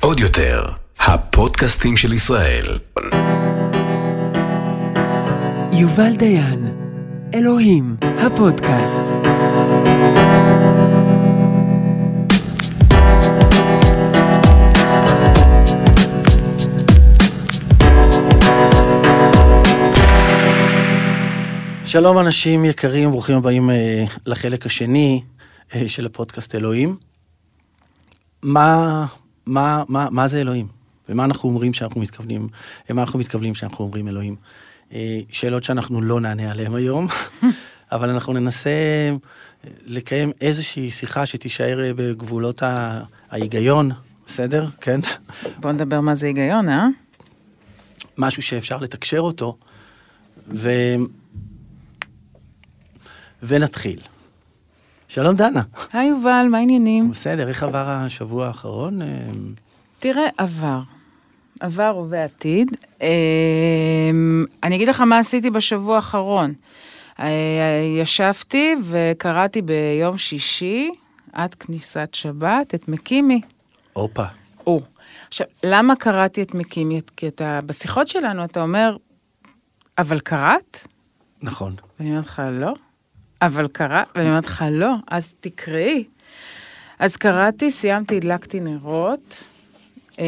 עוד יותר, הפודקאסטים של ישראל. יובל דיין, אלוהים, הפודקאסט. שלום אנשים יקרים, ברוכים הבאים אה, לחלק השני אה, של הפודקאסט אלוהים. מה, מה, מה, מה זה אלוהים? ומה אנחנו אומרים שאנחנו מתכוונים, ומה אנחנו מתכוונים שאנחנו אומרים אלוהים? אה, שאלות שאנחנו לא נענה עליהן היום, אבל אנחנו ננסה לקיים איזושהי שיחה שתישאר אה, בגבולות ההיגיון, בסדר? כן? בוא נדבר מה זה היגיון, אה? משהו שאפשר לתקשר אותו, ו... ונתחיל. שלום דנה. היי יובל, מה העניינים? בסדר, איך עבר השבוע האחרון? אה, תראה, עבר. עבר ועתיד. אה, אני אגיד לך מה עשיתי בשבוע האחרון. אה, ישבתי וקראתי ביום שישי, עד כניסת שבת, את מקימי. הופה. או. עכשיו, למה קראתי את מקימי? כי אתה, בשיחות שלנו אתה אומר, אבל קראת? נכון. ואני אומרת לך, לא. אבל קרא, ואני אומרת לך, לא, אז תקראי. אז קראתי, סיימתי, הדלקתי נרות. אה,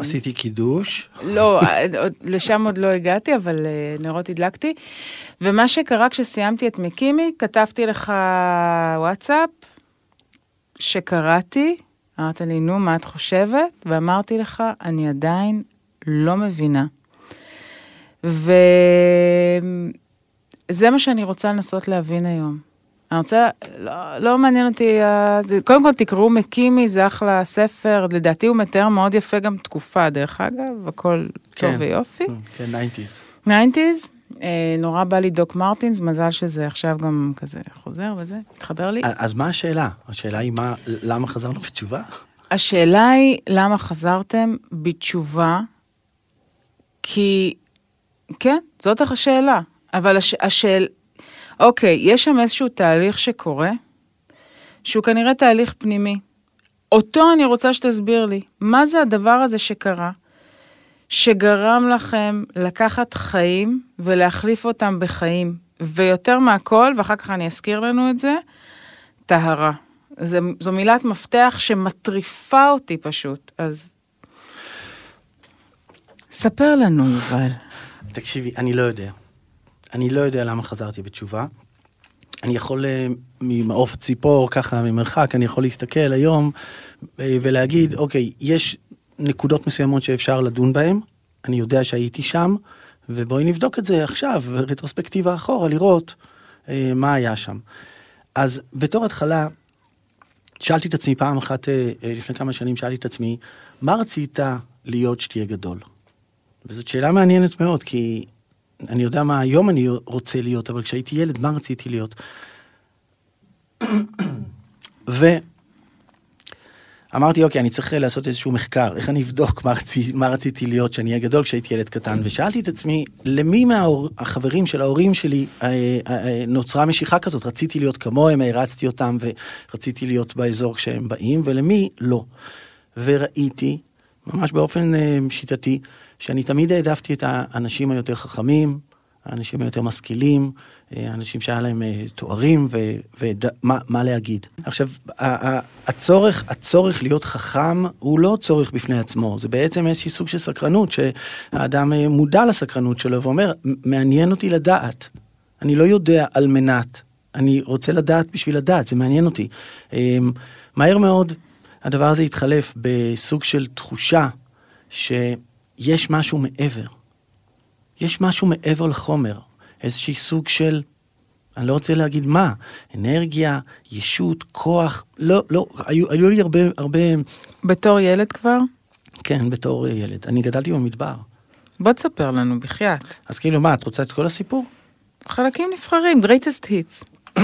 עשיתי קידוש. לא, עוד- לשם עוד לא הגעתי, אבל אה, נרות הדלקתי. ומה שקרה כשסיימתי את מקימי, כתבתי לך וואטסאפ, שקראתי, אמרת לי, נו, מה את חושבת? ואמרתי לך, אני עדיין לא מבינה. וזה מה שאני רוצה לנסות להבין היום. אני רוצה, לא, לא מעניין אותי, ה- זה- קודם כל תקראו מקימי, זה אחלה ספר, לדעתי הוא מתאר מאוד יפה גם תקופה, דרך אגב, הכל טוב כן. ויופי. כן, 90's. 90's, אה, נורא בא לי דוק מרטינס, מזל שזה עכשיו גם כזה חוזר וזה, התחבר לי. אז מה השאלה? השאלה היא מה, למה חזרנו בתשובה? השאלה היא, למה חזרתם בתשובה? כי, כן, זאת השאלה. אבל הש, השאל... אוקיי, יש שם איזשהו תהליך שקורה, שהוא כנראה תהליך פנימי. אותו אני רוצה שתסביר לי. מה זה הדבר הזה שקרה, שגרם לכם לקחת חיים ולהחליף אותם בחיים? ויותר מהכל, ואחר כך אני אזכיר לנו את זה, טהרה. זה, זו מילת מפתח שמטריפה אותי פשוט, אז... ספר לנו, יובל. תקשיבי, אני לא יודע. אני לא יודע למה חזרתי בתשובה. אני יכול אה, ממעוף הציפור, ככה ממרחק, אני יכול להסתכל היום אה, ולהגיד, אוקיי, יש נקודות מסוימות שאפשר לדון בהן, אני יודע שהייתי שם, ובואי נבדוק את זה עכשיו, רטרוספקטיבה אחורה, לראות אה, מה היה שם. אז בתור התחלה, שאלתי את עצמי פעם אחת, אה, אה, לפני כמה שנים, שאלתי את עצמי, מה רצית להיות שתהיה גדול? וזאת שאלה מעניינת מאוד, כי אני יודע מה היום אני רוצה להיות, אבל כשהייתי ילד, מה רציתי להיות? ואמרתי, אוקיי, אני צריך לעשות איזשהו מחקר, איך אני אבדוק מה, רצי, מה רציתי להיות כשאני אהיה גדול כשהייתי ילד קטן, ושאלתי את עצמי, למי מהחברים של ההורים שלי אה, אה, אה, נוצרה משיכה כזאת? רציתי להיות כמוהם, הערצתי אותם ורציתי להיות באזור כשהם באים, ולמי לא. וראיתי, ממש באופן אה, שיטתי, שאני תמיד העדפתי את האנשים היותר חכמים, האנשים היותר משכילים, אה, האנשים שהיה להם אה, תוארים ומה מה להגיד. עכשיו, הצורך, הצורך להיות חכם הוא לא צורך בפני עצמו, זה בעצם איזשהו סוג של סקרנות, שהאדם אה, מודע לסקרנות שלו ואומר, מעניין אותי לדעת. אני לא יודע על מנת, אני רוצה לדעת בשביל לדעת, זה מעניין אותי. מהר מאוד הדבר הזה התחלף בסוג של תחושה שיש משהו מעבר. יש משהו מעבר לחומר, איזשהי סוג של, אני לא רוצה להגיד מה, אנרגיה, ישות, כוח, לא, לא, היו, היו לי הרבה, הרבה, בתור ילד כבר? כן, בתור ילד. אני גדלתי במדבר. בוא תספר לנו, בחייאת. אז כאילו, מה, את רוצה את כל הסיפור? חלקים נבחרים, greatest hits.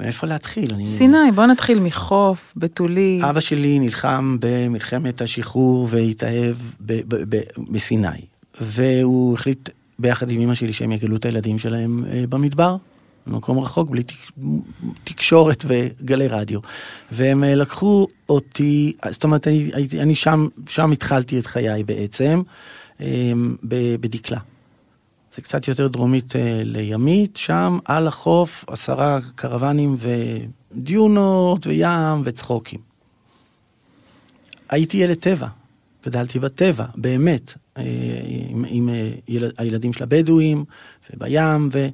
מאיפה להתחיל? אני... סיני, בוא נתחיל מחוף, בתולי. אבא שלי נלחם במלחמת השחרור והתאהב ב- ב- ב- בסיני. והוא החליט ביחד עם אמא שלי שהם יגלו את הילדים שלהם אה, במדבר. במקום רחוק, בלי תק... תקשורת וגלי רדיו. והם אה, לקחו אותי, זאת אומרת, אני, אני שם, שם התחלתי את חיי בעצם, אה, בדקלה. זה קצת יותר דרומית אה, לימית, שם על החוף עשרה קרוונים ודיונות וים וצחוקים. הייתי ילד טבע, גדלתי בטבע, באמת, אה, עם, עם אה, יל, הילדים של הבדואים ובים, ו,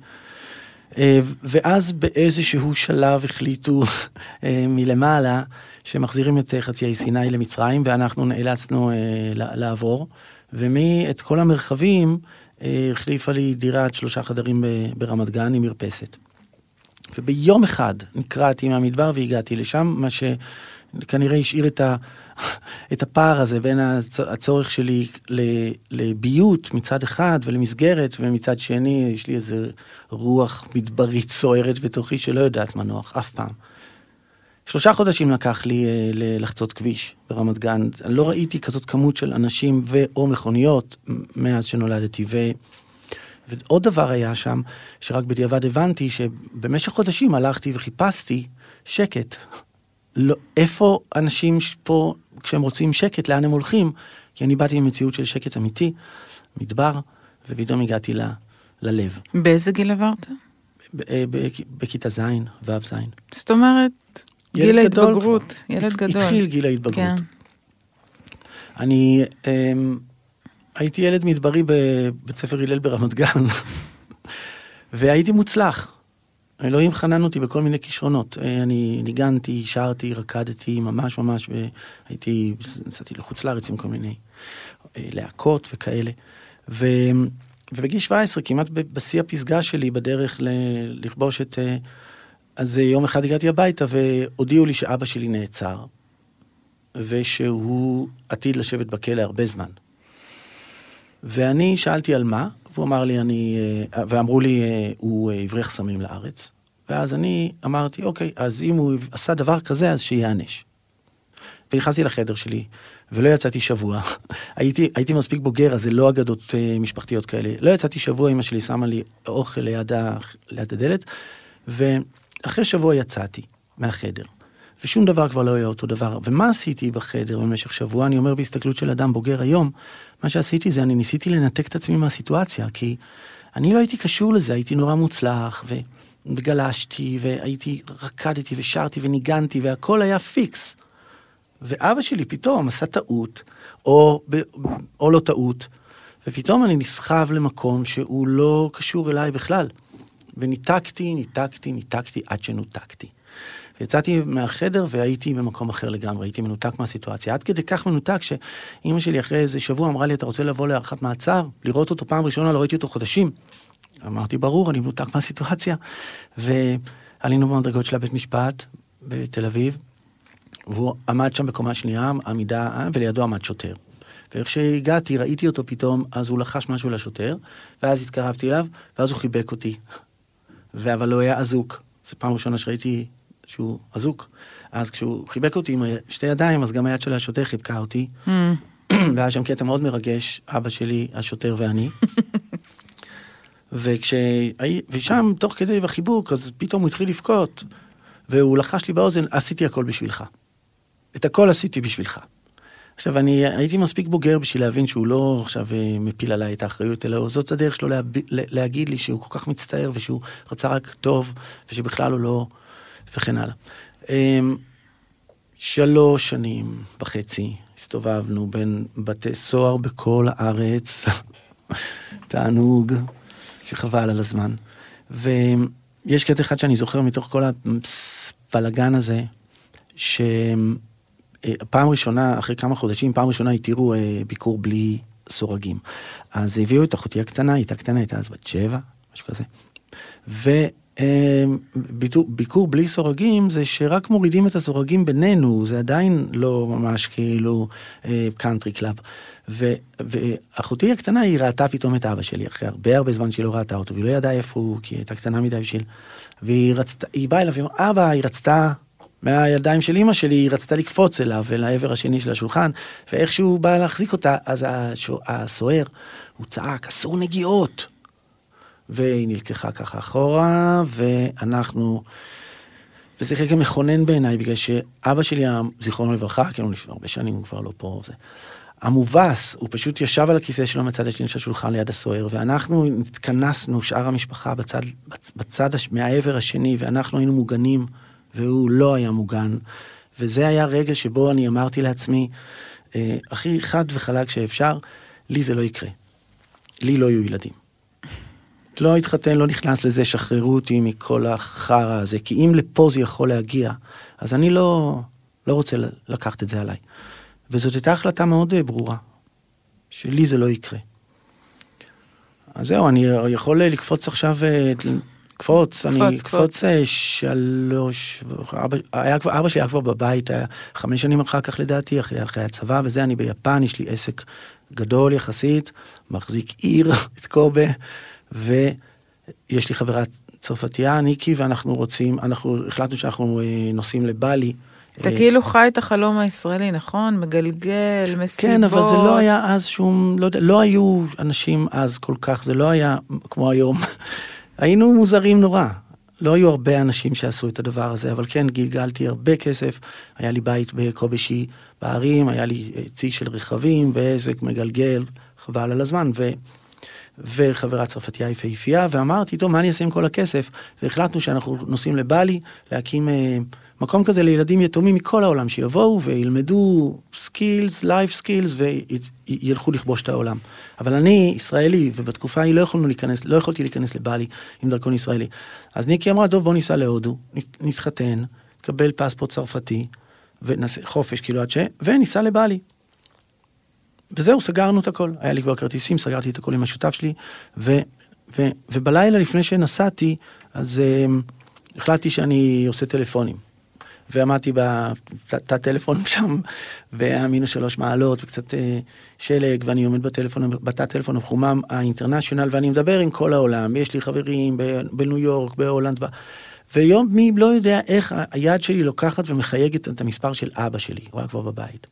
ואז באיזשהו שלב החליטו מלמעלה שמחזירים את חצי האי סיני למצרים, ואנחנו נאלצנו לעבור, ומאת כל המרחבים החליפה לי דירת שלושה חדרים ב- ברמת גן עם מרפסת. וביום אחד נקרעתי מהמדבר והגעתי לשם, מה שכנראה השאיר את, ה, את הפער הזה בין הצ, הצורך שלי לביות מצד אחד ולמסגרת, ומצד שני יש לי איזה רוח מדברית סוערת בתוכי שלא יודעת מנוח, אף פעם. שלושה חודשים לקח לי אה, לחצות כביש ברמת גן. לא ראיתי כזאת כמות של אנשים ו/או מכוניות מאז שנולדתי. ו... ועוד דבר היה שם, שרק בדיעבד הבנתי שבמשך חודשים הלכתי וחיפשתי שקט. לא, איפה אנשים פה, כשהם רוצים שקט, לאן הם הולכים? כי אני באתי ממציאות של שקט אמיתי, מדבר, ופתאום הגעתי ל, ללב. באיזה גיל עברת? בכיתה ז', ו' ז'. זאת אומרת, גיל ההתבגרות. ילד גדול. התחיל גיל ההתבגרות. כן. אני אמ, הייתי ילד מדברי בבית ספר הלל ברמת גן, והייתי מוצלח. אלוהים חנן אותי בכל מיני כישרונות. אה, אני ניגנתי, שרתי, רקדתי, ממש ממש, והייתי, נסעתי לחוץ לארץ עם כל מיני אה, להקות וכאלה. ו, ובגיל 17, כמעט בשיא הפסגה שלי, בדרך ל, לכבוש את... אז אה, יום אחד הגעתי הביתה והודיעו לי שאבא שלי נעצר, ושהוא עתיד לשבת בכלא הרבה זמן. ואני שאלתי על מה, והוא אמר לי, אני... אה, ואמרו לי, אה, הוא הבריח סמים לארץ. ואז אני אמרתי, אוקיי, אז אם הוא עשה דבר כזה, אז שיענש. ונכנסתי לחדר שלי, ולא יצאתי שבוע. הייתי, הייתי מספיק בוגר, אז זה לא אגדות משפחתיות כאלה. לא יצאתי שבוע, אמא שלי שמה לי אוכל ליד, ה, ליד הדלת, ואחרי שבוע יצאתי מהחדר. ושום דבר כבר לא היה אותו דבר. ומה עשיתי בחדר במשך שבוע? אני אומר בהסתכלות של אדם בוגר היום, מה שעשיתי זה, אני ניסיתי לנתק את עצמי מהסיטואציה, כי אני לא הייתי קשור לזה, הייתי נורא מוצלח. וגלשתי, והייתי, רקדתי ושרתי וניגנתי, והכל היה פיקס. ואבא שלי פתאום עשה טעות, או, ב, או לא טעות, ופתאום אני נסחב למקום שהוא לא קשור אליי בכלל. וניתקתי, ניתקתי, ניתקתי, עד שנותקתי. ויצאתי מהחדר והייתי במקום אחר לגמרי, הייתי מנותק מהסיטואציה. עד כדי כך מנותק שאימא שלי אחרי איזה שבוע אמרה לי, אתה רוצה לבוא להארכת מעצר? לראות אותו פעם ראשונה, לא ראיתי אותו חודשים. אמרתי, ברור, אני מנותק מהסיטואציה. ועלינו במדרגות של הבית משפט בתל אביב, והוא עמד שם בקומה שנייה, עמידה, ולידו עמד שוטר. ואיך שהגעתי, ראיתי אותו פתאום, אז הוא לחש משהו לשוטר, ואז התקרבתי אליו, ואז הוא חיבק אותי. אבל הוא היה אזוק. זו פעם ראשונה שראיתי שהוא אזוק. אז כשהוא חיבק אותי עם שתי ידיים, אז גם היד של השוטר חיבקה אותי. Mm. והיה שם קטע מאוד מרגש, אבא שלי, השוטר ואני. וכש... ושם, תוך כדי בחיבוק, אז פתאום הוא התחיל לבכות, והוא לחש לי באוזן, עשיתי הכל בשבילך. את הכל עשיתי בשבילך. עכשיו, אני הייתי מספיק בוגר בשביל להבין שהוא לא עכשיו אה, מפיל עליי את האחריות, אלא זאת הדרך שלו להב... להגיד לי שהוא כל כך מצטער ושהוא רצה רק טוב, ושבכלל הוא לא... וכן הלאה. אמ, שלוש שנים וחצי הסתובבנו בין בתי סוהר בכל הארץ, תענוג שחבל על הזמן. ויש קטע אחד שאני זוכר מתוך כל הבלאגן הזה, שפעם ראשונה, אחרי כמה חודשים, פעם ראשונה התירו אה, ביקור בלי סורגים. אז הביאו את אחותי הקטנה, הייתה קטנה, הייתה אז בת שבע, משהו כזה. ו... ביטור, ביקור בלי סורגים זה שרק מורידים את הסורגים בינינו, זה עדיין לא ממש כאילו קאנטרי קלאב. ואחותי הקטנה היא ראתה פתאום את אבא שלי אחרי הרבה הרבה זמן שהיא לא ראתה אותו, והיא לא ידעה איפה הוא, כי היא הייתה קטנה מדי בשביל... והיא רצתה, היא באה אליו, היא אמרה, אבא, היא רצתה, מהידיים של אימא שלי, היא רצתה לקפוץ אליו ולעבר השני של השולחן, ואיך שהוא בא להחזיק אותה, אז הסוהר, הוא צעק, אסור נגיעות. והיא נלקחה ככה אחורה, ואנחנו... וזה רגע מכונן בעיניי, בגלל שאבא שלי, זיכרונו לברכה, כאילו לפני הרבה שנים הוא כבר לא פה, זה... המובס, הוא פשוט ישב על הכיסא שלו מצד השני של השולחן ליד הסוער, ואנחנו התכנסנו, שאר המשפחה, בצד, בצד, מהעבר השני, ואנחנו היינו מוגנים, והוא לא היה מוגן. וזה היה רגע שבו אני אמרתי לעצמי, אה, הכי חד וחלק שאפשר, לי זה לא יקרה. לי לא יהיו ילדים. לא התחתן, לא נכנס לזה, שחררו אותי מכל החרא הזה, כי אם לפה זה יכול להגיע, אז אני לא, לא רוצה לקחת את זה עליי. וזאת הייתה החלטה מאוד אה, ברורה, שלי זה לא יקרה. אז זהו, אני יכול לקפוץ עכשיו, אה, קפוץ, אני אקפוץ שלוש, אבא, היה כבר, אבא שלי היה כבר בבית, היה חמש שנים אחר כך לדעתי, אחרי, אחרי הצבא וזה, אני ביפן, יש לי עסק גדול יחסית, מחזיק עיר, את קובה, ויש לי חברה צרפתייה, ניקי, ואנחנו רוצים, אנחנו החלטנו שאנחנו נוסעים לבלי. אתה כאילו חי את החלום הישראלי, נכון? מגלגל, מסיבות. כן, אבל זה לא היה אז שום, לא יודע, לא היו אנשים אז כל כך, זה לא היה כמו היום. היינו מוזרים נורא. לא היו הרבה אנשים שעשו את הדבר הזה, אבל כן גלגלתי הרבה כסף. היה לי בית בקובשי בערים, היה לי צי של רכבים ועסק מגלגל, חבל על הזמן, ו... וחברה צרפתייה יפהפייה, ואמרתי, טוב, מה אני אעשה עם כל הכסף? והחלטנו שאנחנו נוסעים לבלי, להקים אה, מקום כזה לילדים יתומים מכל העולם, שיבואו וילמדו skills, life skills, וילכו לכבוש את העולם. אבל אני ישראלי, ובתקופה ההיא לא יכולנו להיכנס, לא יכולתי להיכנס לבלי עם דרכון ישראלי. אז ניקי אמרה, טוב, בוא ניסע להודו, נתחתן, נקבל passport צרפתי, ונעשה חופש, כאילו עד ש... וניסע לבלי. וזהו, סגרנו את הכל. היה לי כבר כרטיסים, סגרתי את הכל עם השותף שלי, ו, ו, ובלילה לפני שנסעתי, אז um, החלטתי שאני עושה טלפונים. ועמדתי בתא טלפון שם, והיה מינוס שלוש מעלות וקצת uh, שלג, ואני עומד בטלפון, בתא טלפון המחומם האינטרנשיונל, ואני מדבר עם כל העולם, יש לי חברים בניו יורק, בהולנד, ויום מי לא יודע איך היד שלי לוקחת ומחייגת את המספר של אבא שלי, הוא היה כבר בבית.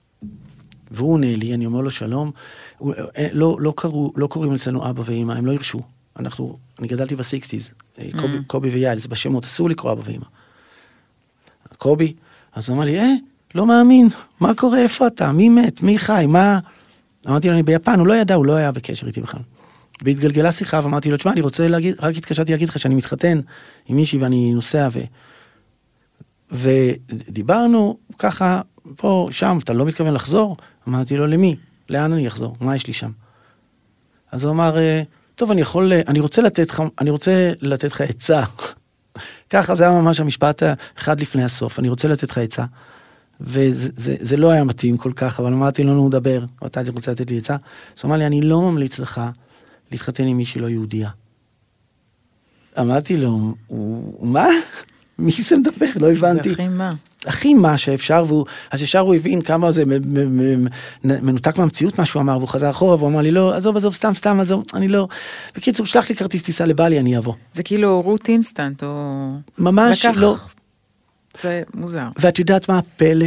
והוא עונה לי, אני אומר לו שלום, הוא, אה, לא, לא, קראו, לא קוראים אצלנו אבא ואמא, הם לא הרשו. אנחנו, אני גדלתי בסיקסטיז, אה, mm. קובי, קובי ויאל, זה בשמות, אסור לקרוא אבא ואמא. קובי, אז הוא אמר לי, אה, לא מאמין, מה קורה, איפה אתה, מי מת, מי חי, מה... אמרתי לו, אני ביפן, הוא לא ידע, הוא לא היה בקשר איתי בכלל. והתגלגלה שיחה ואמרתי לו, תשמע, אני רוצה להגיד, רק התקשרתי להגיד לך שאני מתחתן עם מישהי ואני נוסע ו... ודיברנו ככה, פה, שם, אתה לא מתכוון לחזור? אמרתי לו, למי? לאן אני אחזור? מה יש לי שם? אז הוא אמר, אה, טוב, אני יכול, אני רוצה לתת לך, אני רוצה לתת לך עצה. ככה זה היה ממש המשפט אחד לפני הסוף, אני רוצה לתת לך עצה. וזה זה, זה לא היה מתאים כל כך, אבל אמרתי לו, נו, דבר, אתה רוצה לתת לי עצה? אז הוא אמר לי, אני לא ממליץ לך להתחתן עם מישהי לא יהודייה. אמרתי לו, מה? מי זה מדבר? לא הבנתי. זה הכי מה. הכי מה שאפשר, והוא, אז ישר הוא הבין כמה זה מנותק מהמציאות מה שהוא אמר, והוא חזר אחורה, והוא אמר לי, לא, עזוב, עזוב, סתם, סתם, עזוב, אני לא... בקיצור, שלח לי כרטיס טיסה לבלי, אני אבוא. זה כאילו רות אינסטנט, או... ממש לקח... לא. זה מוזר. ואת יודעת מה הפלא?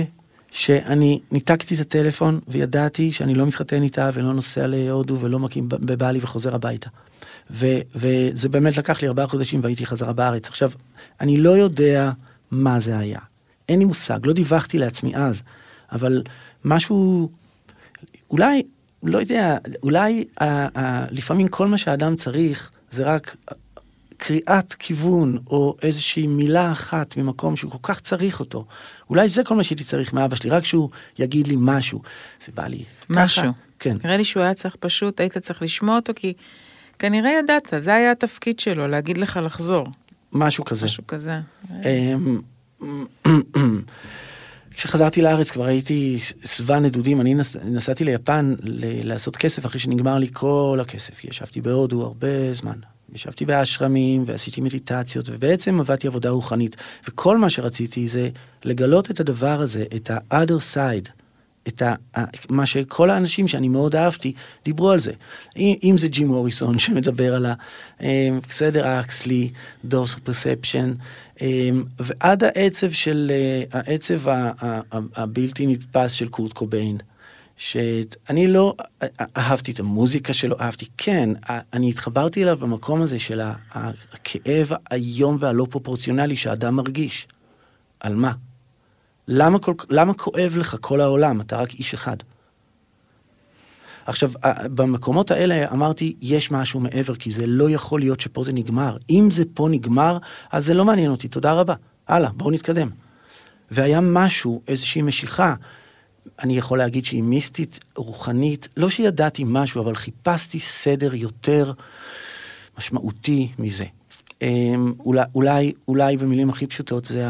שאני ניתקתי את הטלפון וידעתי שאני לא מתחתן איתה ולא נוסע להודו ולא מקים בבעלי וחוזר הביתה. ו, וזה באמת לקח לי ארבעה חודשים והייתי חזרה בארץ. עכשיו, אני לא יודע מה זה היה. אין לי מושג, לא דיווחתי לעצמי אז, אבל משהו, אולי, לא יודע, אולי ה, ה, לפעמים כל מה שאדם צריך זה רק קריאת כיוון או איזושהי מילה אחת ממקום שהוא כל כך צריך אותו. אולי זה כל מה שהייתי צריך מאבא שלי, רק שהוא יגיד לי משהו. זה בא לי משהו. ככה. כן. נראה לי שהוא היה צריך פשוט, היית צריך לשמוע אותו, כי כנראה ידעת, זה היה התפקיד שלו, להגיד לך לחזור. משהו כזה. משהו כזה. אמ, כשחזרתי לארץ כבר הייתי שבע נדודים, אני נס, נסעתי ליפן ל, לעשות כסף אחרי שנגמר לי כל הכסף. ישבתי בהודו הרבה זמן. ישבתי באשרמים ועשיתי מדיטציות ובעצם עבדתי עבודה רוחנית. וכל מה שרציתי זה לגלות את הדבר הזה, את ה-other side, את ה, מה שכל האנשים שאני מאוד אהבתי דיברו על זה. אם זה ג'ים מוריסון שמדבר על ה... אה, בסדר, אקסלי, דורס פרספשן, ועד העצב של, אה, העצב הבלתי נתפס של קורט קוביין. שאני לא אהבתי את המוזיקה שלו, אהבתי, כן, אני התחברתי אליו במקום הזה של הכאב האיום והלא פרופורציונלי שהאדם מרגיש. על מה? למה, כל, למה כואב לך כל העולם? אתה רק איש אחד. עכשיו, במקומות האלה אמרתי, יש משהו מעבר, כי זה לא יכול להיות שפה זה נגמר. אם זה פה נגמר, אז זה לא מעניין אותי, תודה רבה. הלאה, בואו נתקדם. והיה משהו, איזושהי משיכה, אני יכול להגיד שהיא מיסטית, רוחנית, לא שידעתי משהו, אבל חיפשתי סדר יותר משמעותי מזה. אמ, אולי, אולי, אולי במילים הכי פשוטות, זה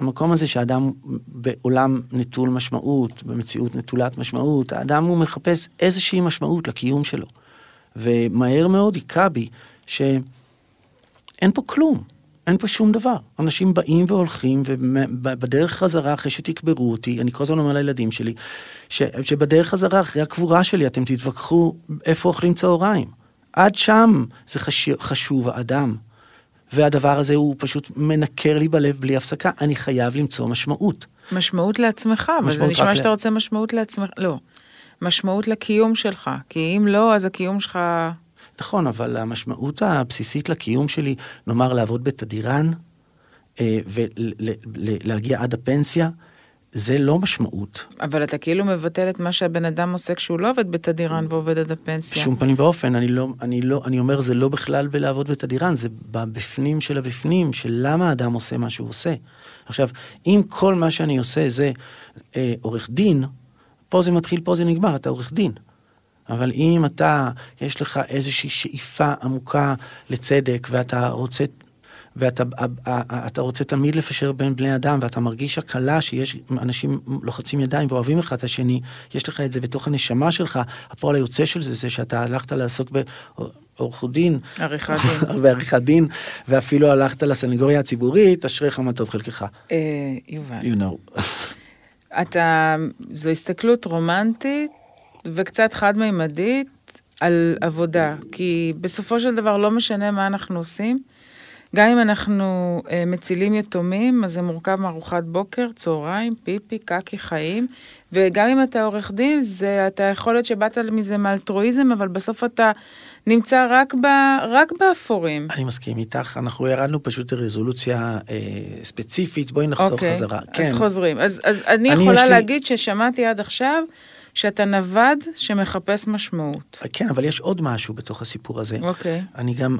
המקום הזה שאדם בעולם נטול משמעות, במציאות נטולת משמעות, האדם הוא מחפש איזושהי משמעות לקיום שלו. ומהר מאוד היכה בי שאין פה כלום, אין פה שום דבר. אנשים באים והולכים, ובדרך חזרה, אחרי שתקברו אותי, אני כל הזמן אומר לילדים שלי, ש, שבדרך חזרה, אחרי הקבורה שלי, אתם תתווכחו איפה אוכלים צהריים. עד שם זה חש, חשוב האדם. והדבר הזה הוא פשוט מנקר לי בלב בלי הפסקה, אני חייב למצוא משמעות. משמעות לעצמך, אבל זה נשמע שאתה רוצה משמעות לעצמך, לא. משמעות לקיום שלך, כי אם לא, אז הקיום שלך... נכון, אבל המשמעות הבסיסית לקיום שלי, נאמר לעבוד בתדירן, אה, ולהגיע עד הפנסיה, זה לא משמעות. אבל אתה כאילו מבטל את מה שהבן אדם עושה כשהוא לא עובד בתדירן ועובד עד הפנסיה. בשום פנים ואופן, אני לא, אני לא, אני אומר זה לא בכלל בלעבוד בתדירן, זה בבפנים של הבפנים, של למה האדם עושה מה שהוא עושה. עכשיו, אם כל מה שאני עושה זה אה, עורך דין, פה זה מתחיל, פה זה נגמר, אתה עורך דין. אבל אם אתה, יש לך איזושהי שאיפה עמוקה לצדק, ואתה רוצה ואתה אתה רוצה תמיד לפשר בין בני אדם, ואתה מרגיש הקלה שיש אנשים לוחצים ידיים ואוהבים אחד את השני, יש לך את זה בתוך הנשמה שלך. הפועל היוצא של זה, זה שאתה הלכת לעסוק בעורכות דין. עריכת דין. דין, ואפילו הלכת לסנגוריה הציבורית, אשריך מה טוב חלקך. אה, יובל. You know. אתה, זו הסתכלות רומנטית וקצת חד-מימדית על עבודה, כי בסופו של דבר לא משנה מה אנחנו עושים. גם אם אנחנו uh, מצילים יתומים, אז זה מורכב מארוחת בוקר, צהריים, פיפי, קקי, חיים, וגם אם אתה עורך דין, זה, אתה יכול להיות שבאת מזה מאלטרואיזם, אבל בסוף אתה נמצא רק, ב, רק באפורים. אני מסכים איתך, אנחנו ירדנו פשוט לרזולוציה אה, ספציפית, בואי נחזור okay, אוקיי, חזרה. אז כן. חוזרים. אז, אז אני, אני יכולה להגיד לי... ששמעתי עד עכשיו, שאתה נווד שמחפש משמעות. כן, אבל יש עוד משהו בתוך הסיפור הזה. אוקיי. Okay. אני גם,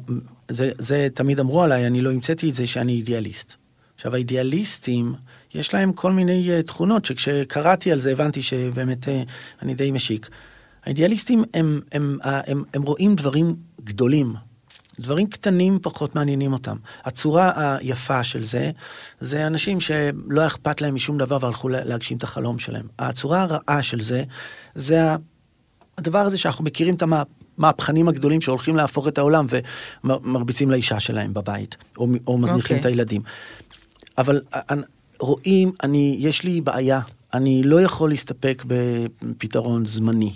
זה, זה תמיד אמרו עליי, אני לא המצאתי את זה, שאני אידיאליסט. עכשיו, האידיאליסטים, יש להם כל מיני uh, תכונות, שכשקראתי על זה הבנתי שבאמת uh, אני די משיק. האידיאליסטים הם, הם, הם, הם, הם רואים דברים גדולים, דברים קטנים פחות מעניינים אותם. הצורה היפה של זה, זה אנשים שלא אכפת להם משום דבר והלכו להגשים את החלום שלהם. הצורה הרעה של זה, זה הדבר הזה שאנחנו מכירים את המהפכנים הגדולים שהולכים להפוך את העולם ומרביצים לאישה שלהם בבית, או, או מזניחים okay. אוקיי. את הילדים. אבל רואים, אני, יש לי בעיה, אני לא יכול להסתפק בפתרון זמני.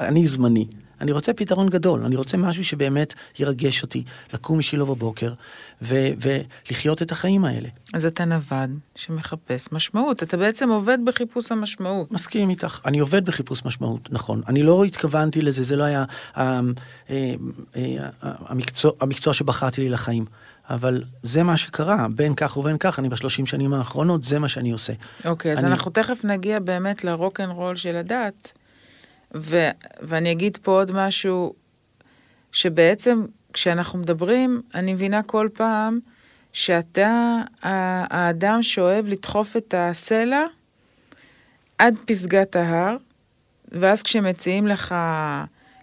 אני זמני. אני רוצה פתרון גדול, אני רוצה משהו שבאמת ירגש אותי, לקום משילה בבוקר ו- ולחיות את החיים האלה. אז אתה נווד שמחפש משמעות, אתה בעצם עובד בחיפוש המשמעות. מסכים איתך, אני עובד בחיפוש משמעות, נכון. אני לא התכוונתי לזה, זה לא היה אה, אה, אה, המקצוע, המקצוע שבחרתי לי לחיים. אבל זה מה שקרה, בין כך ובין כך, אני בשלושים שנים האחרונות, זה מה שאני עושה. אוקיי, okay, אז אני... אנחנו תכף נגיע באמת לרוק אנד רול של הדת. ו, ואני אגיד פה עוד משהו, שבעצם כשאנחנו מדברים, אני מבינה כל פעם שאתה האדם שאוהב לדחוף את הסלע עד פסגת ההר, ואז כשמציעים לך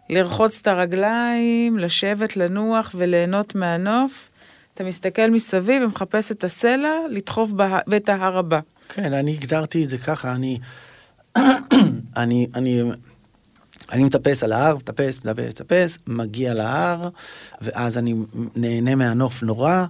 לרחוץ את הרגליים, לשבת, לנוח וליהנות מהנוף, אתה מסתכל מסביב ומחפש את הסלע, לדחוף בה, ואת ההר הבא. כן, אני הגדרתי את זה ככה, אני, אני, אני אני מטפס על ההר, מטפס, מטפס, מטפס, מגיע להר, ואז אני נהנה מהנוף נורא,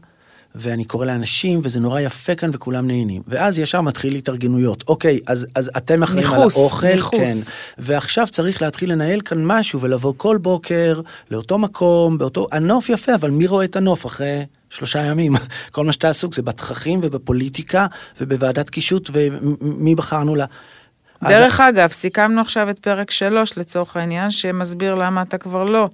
ואני קורא לאנשים, וזה נורא יפה כאן, וכולם נהנים. ואז ישר מתחיל התארגנויות. אוקיי, אז, אז אתם אחראים על האוכל, ניחוס. כן. ועכשיו צריך להתחיל לנהל כאן משהו, ולבוא כל בוקר לאותו מקום, באותו... הנוף יפה, אבל מי רואה את הנוף אחרי שלושה ימים? כל מה שאתה עסוק זה בתככים ובפוליטיקה, ובוועדת קישוט, ומי בחרנו לה... אז- דרך אגב, סיכמנו עכשיו את פרק שלוש לצורך העניין, שמסביר למה אתה כבר לא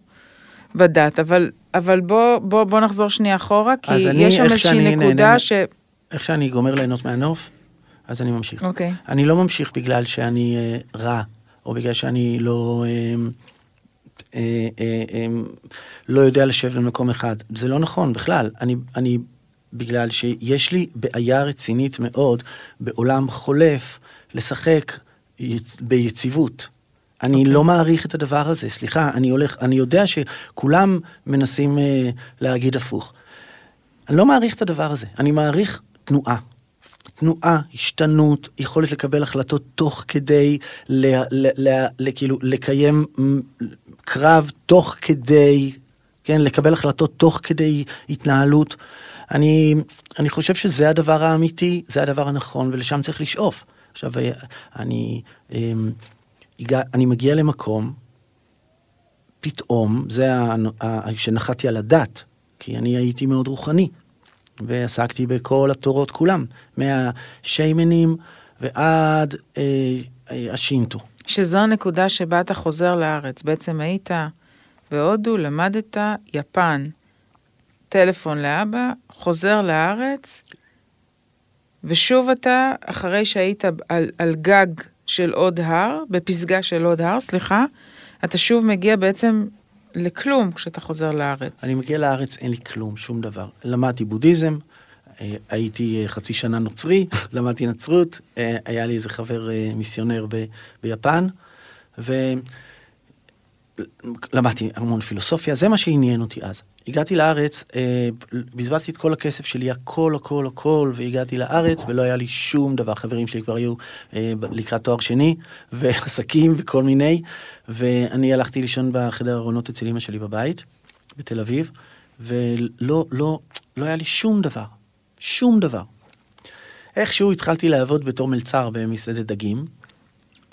בדת, אבל, אבל בוא, בוא, בוא נחזור שנייה אחורה, כי אז אני, יש שם איזושהי נהנה נקודה מ- ש... איך שאני גומר ליהנות מהנוף, אז אני ממשיך. אוקיי. אני לא ממשיך בגלל שאני אה, רע, או בגלל שאני לא, אה, אה, אה, אה, לא יודע לשבת במקום אחד. זה לא נכון בכלל. אני, אני, בגלל שיש לי בעיה רצינית מאוד בעולם חולף לשחק ביציבות. אני אוקיי. okay. לא מעריך את הדבר הזה, סליחה, אני הולך, אני יודע שכולם מנסים אה, להגיד הפוך. אני לא מעריך את הדבר הזה, אני מעריך תנועה. תנועה, השתנות, יכולת לקבל החלטות תוך כדי, ל, ל, ל, ל, כאילו, לקיים קרב תוך כדי, כן, לקבל החלטות תוך כדי התנהלות. אני, אני חושב שזה הדבר האמיתי, זה הדבר הנכון, ולשם צריך לשאוף. עכשיו, אה, אני, אמ, אני מגיע למקום, פתאום, זה שנחתי על הדת, כי אני הייתי מאוד רוחני, ועסקתי בכל התורות כולם, מהשיימנים ועד אה, אה, השינטו. שזו הנקודה שבה אתה חוזר לארץ. בעצם היית בהודו, למדת יפן, טלפון לאבא, חוזר לארץ, ושוב אתה, אחרי שהיית על, על גג של עוד הר, בפסגה של עוד הר, סליחה, אתה שוב מגיע בעצם לכלום כשאתה חוזר לארץ. אני מגיע לארץ, אין לי כלום, שום דבר. למדתי בודהיזם, אה, הייתי אה, חצי שנה נוצרי, למדתי נצרות, אה, היה לי איזה חבר מיסיונר ב- ביפן, ולמדתי המון פילוסופיה, זה מה שעניין אותי אז. הגעתי לארץ, אה, בזבזתי את כל הכסף שלי, הכל, הכל, הכל, והגעתי לארץ, ולא היה לי שום דבר. חברים שלי כבר היו אה, לקראת תואר שני, ועסקים וכל מיני, ואני הלכתי לישון בחדר ארונות אצל אמא שלי בבית, בתל אביב, ולא, לא, לא היה לי שום דבר, שום דבר. איכשהו התחלתי לעבוד בתור מלצר במסעדת דגים,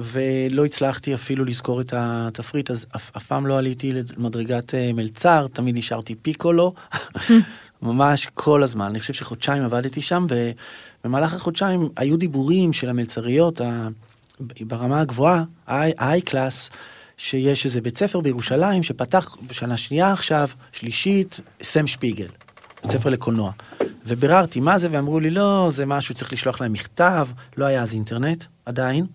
ולא הצלחתי אפילו לזכור את התפריט, אז אף, אף פעם לא עליתי למדרגת אה, מלצר, תמיד נשארתי פיקולו, ממש כל הזמן. אני חושב שחודשיים עבדתי שם, ובמהלך החודשיים היו דיבורים של המלצריות ה- ברמה הגבוהה, ה-high class, שיש איזה בית ספר בירושלים שפתח בשנה שנייה עכשיו, שלישית, סם שפיגל, בית ספר לקולנוע. וביררתי מה זה, ואמרו לי, לא, זה משהו, צריך לשלוח להם מכתב, לא היה אז אינטרנט עדיין.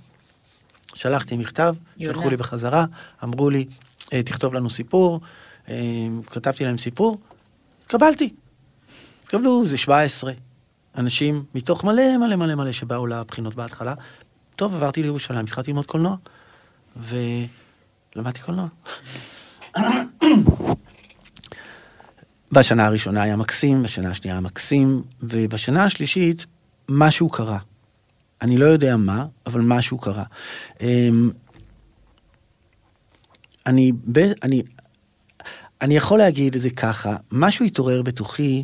שלחתי מכתב. שלחו לי בחזרה, אמרו לי, "אה, תכתוב לנו סיפור, אה, כתבתי להם סיפור, קבלתי. קבלו, זה 17 אנשים מתוך מלא מלא מלא מלא שבאו לבחינות בהתחלה. טוב, עברתי לירושלים, התחלתי ללמוד קולנוע, ולמדתי קולנוע. בשנה הראשונה היה מקסים, בשנה השנייה היה מקסים, ובשנה השלישית משהו קרה. אני לא יודע מה, אבל משהו קרה. אמ, אני, אני, אני יכול להגיד את זה ככה, משהו התעורר בתוכי,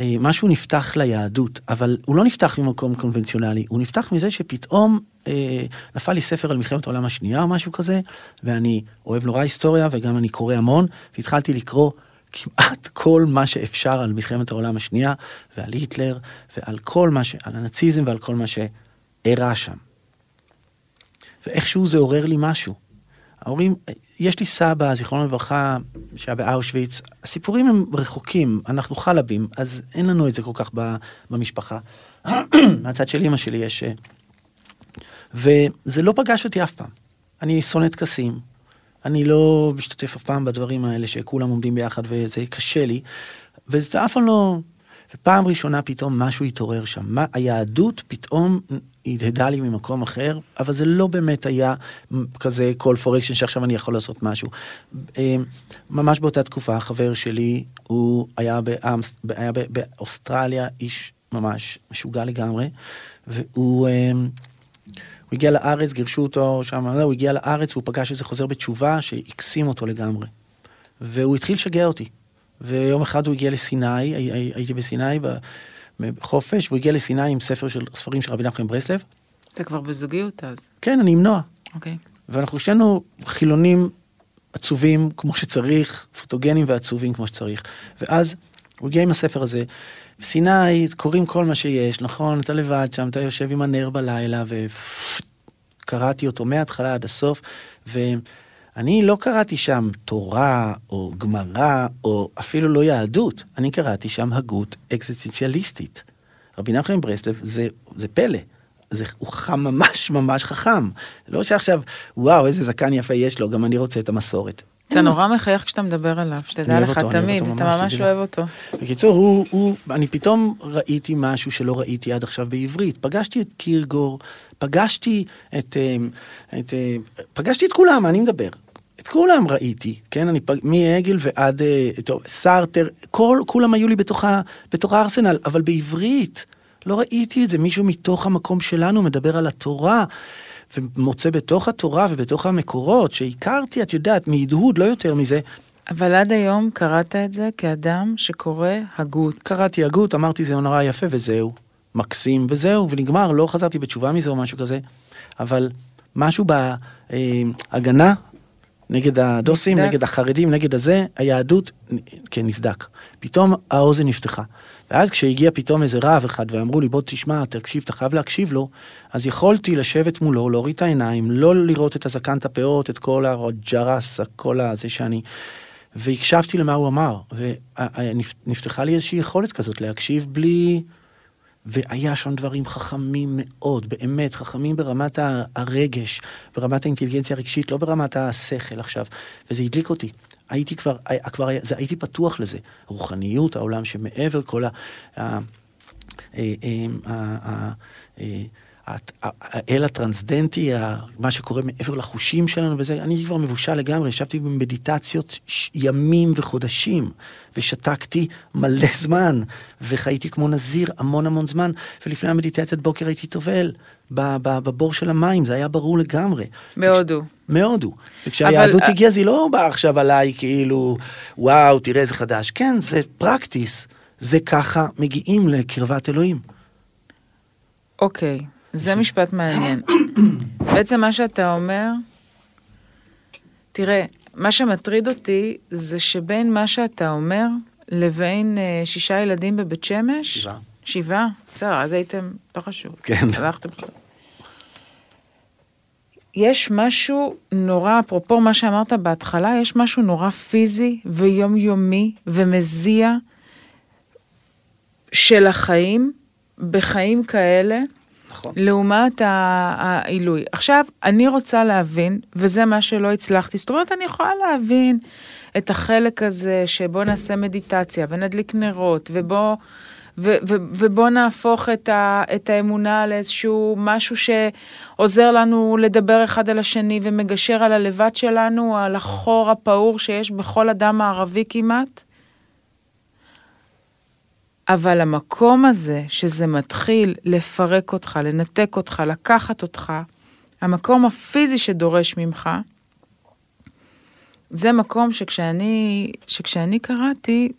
אה, משהו נפתח ליהדות, אבל הוא לא נפתח ממקום קונבנציונלי, הוא נפתח מזה שפתאום אה, נפל לי ספר על מלחמת העולם השנייה או משהו כזה, ואני אוהב נורא היסטוריה וגם אני קורא המון, והתחלתי לקרוא כמעט כל מה שאפשר על מלחמת העולם השנייה, ועל היטלר, ועל כל מה ש... על הנאציזם ועל כל מה שאירע שם. ואיכשהו זה עורר לי משהו. ההורים, יש לי סבא, זיכרונו לברכה, שהיה באושוויץ, הסיפורים הם רחוקים, אנחנו חלבים, אז אין לנו את זה כל כך במשפחה. מהצד של אמא שלי יש... אה, וזה לא פגש אותי אף פעם. אני שונא טקסים, אני לא משתתף אף פעם בדברים האלה שכולם עומדים ביחד וזה קשה לי, וזה אף פעם לא... ופעם ראשונה פתאום משהו התעורר שם. מה, היהדות פתאום הדהדה לי ממקום אחר, אבל זה לא באמת היה כזה call for action שעכשיו אני יכול לעשות משהו. אה, ממש באותה תקופה, חבר שלי, הוא היה, באמס, היה באוסטרליה, איש ממש משוגע לגמרי, והוא... אה, הוא הגיע לארץ, גירשו אותו שם, לא, הוא הגיע לארץ והוא פגש איזה חוזר בתשובה שהקסים אותו לגמרי. והוא התחיל לשגע אותי. ויום אחד הוא הגיע לסיני, הי- הי- הייתי בסיני בחופש, והוא הגיע לסיני עם ספר של ספרים של רבי נחמן ברסלב. אתה כבר בזוגיות אז. כן, אני עם נועה. אוקיי. ואנחנו שנינו חילונים עצובים כמו שצריך, פוטוגנים ועצובים כמו שצריך. ואז הוא הגיע עם הספר הזה. סיני, קוראים כל מה שיש, נכון? אתה לבד שם, אתה יושב עם הנר בלילה, קראתי אותו מההתחלה עד הסוף, ואני לא קראתי שם תורה, או גמרא, או אפילו לא יהדות, אני קראתי שם הגות אקזיסטנציאליסטית. רבי נחמן ברסלב זה, זה פלא. זה, הוא חם ממש ממש חכם. לא שעכשיו, וואו, איזה זקן יפה יש לו, גם אני רוצה את המסורת. אתה נורא מחייך כשאתה מדבר עליו, שתדע לך אותו, תמיד, אותו אתה ממש. אוהב אותו. בקיצור, הוא, הוא, אני פתאום ראיתי משהו שלא ראיתי עד עכשיו בעברית. פגשתי את קירגור, פגשתי את, אמ, את, אה, פגשתי את כולם, אני מדבר. את כולם ראיתי, כן, אני פג... מהגל ועד, אה, טוב, סארטר, כל, כולם היו לי בתוך, ה, בתוך הארסנל, אבל בעברית לא ראיתי את זה. מישהו מתוך המקום שלנו מדבר על התורה, ומוצא בתוך התורה ובתוך המקורות שהכרתי, את יודעת, מהדהוד, לא יותר מזה, אבל עד היום קראת את זה כאדם שקורא הגות. קראתי הגות, אמרתי זה נורא יפה וזהו, מקסים וזהו, ונגמר, לא חזרתי בתשובה מזה או משהו כזה, אבל משהו בהגנה נגד הדוסים, נסדק. נגד החרדים, נגד הזה, היהדות, כן, נסדק. פתאום האוזן נפתחה. ואז כשהגיע פתאום איזה רב אחד ואמרו לי, בוא תשמע, תקשיב, אתה חייב להקשיב לו, אז יכולתי לשבת מולו, להוריד את העיניים, לא לראות את הזקן, את הפאות, את כל הג'רס, כל הזה שאני... והקשבתי למה הוא אמר, ונפתחה לי איזושהי יכולת כזאת להקשיב בלי... והיה שם דברים חכמים מאוד, באמת, חכמים ברמת הרגש, ברמת האינטליגנציה הרגשית, לא ברמת השכל עכשיו, וזה הדליק אותי. הייתי כבר, הי- כבר זה, הייתי פתוח לזה. רוחניות, העולם שמעבר כל ה... ה- אה, אה, ה- ה- אה, הת- ה- האל הטרנסדנטי, ה- מה שקורה מעבר לחושים שלנו וזה, אני כבר מבושל לגמרי, ישבתי במדיטציות ימים וחודשים, ושתקתי מלא זמן, וחייתי כמו נזיר המון המון זמן, ולפני המדיטציית בוקר הייתי טובל בבור של המים, זה היה ברור לגמרי. בהודו. מהודו. וכשהיהדות אבל- הגיעה, אז היא לא באה עכשיו עליי כאילו, וואו, תראה איזה חדש. כן, זה פרקטיס. זה ככה מגיעים לקרבת אלוהים. אוקיי, זה משפט מעניין. בעצם מה שאתה אומר, תראה, מה שמטריד אותי זה שבין מה שאתה אומר לבין אה, שישה ילדים בבית שמש, שבעה. שבעה? בסדר, אז הייתם, לא חשוב. כן. הלכתם חזרה. יש משהו נורא, אפרופו מה שאמרת בהתחלה, יש משהו נורא פיזי ויומיומי ומזיע של החיים בחיים כאלה, נכון. לעומת העילוי. עכשיו, אני רוצה להבין, וזה מה שלא הצלחתי, זאת אומרת, אני יכולה להבין את החלק הזה שבוא נעשה מדיטציה ונדליק נרות, ובוא... ו- ובוא נהפוך את, ה- את האמונה לאיזשהו משהו שעוזר לנו לדבר אחד על השני ומגשר על הלבד שלנו, על החור הפעור שיש בכל אדם הערבי כמעט. אבל המקום הזה, שזה מתחיל לפרק אותך, לנתק אותך, לקחת אותך, המקום הפיזי שדורש ממך, זה מקום שכשאני, שכשאני קראתי,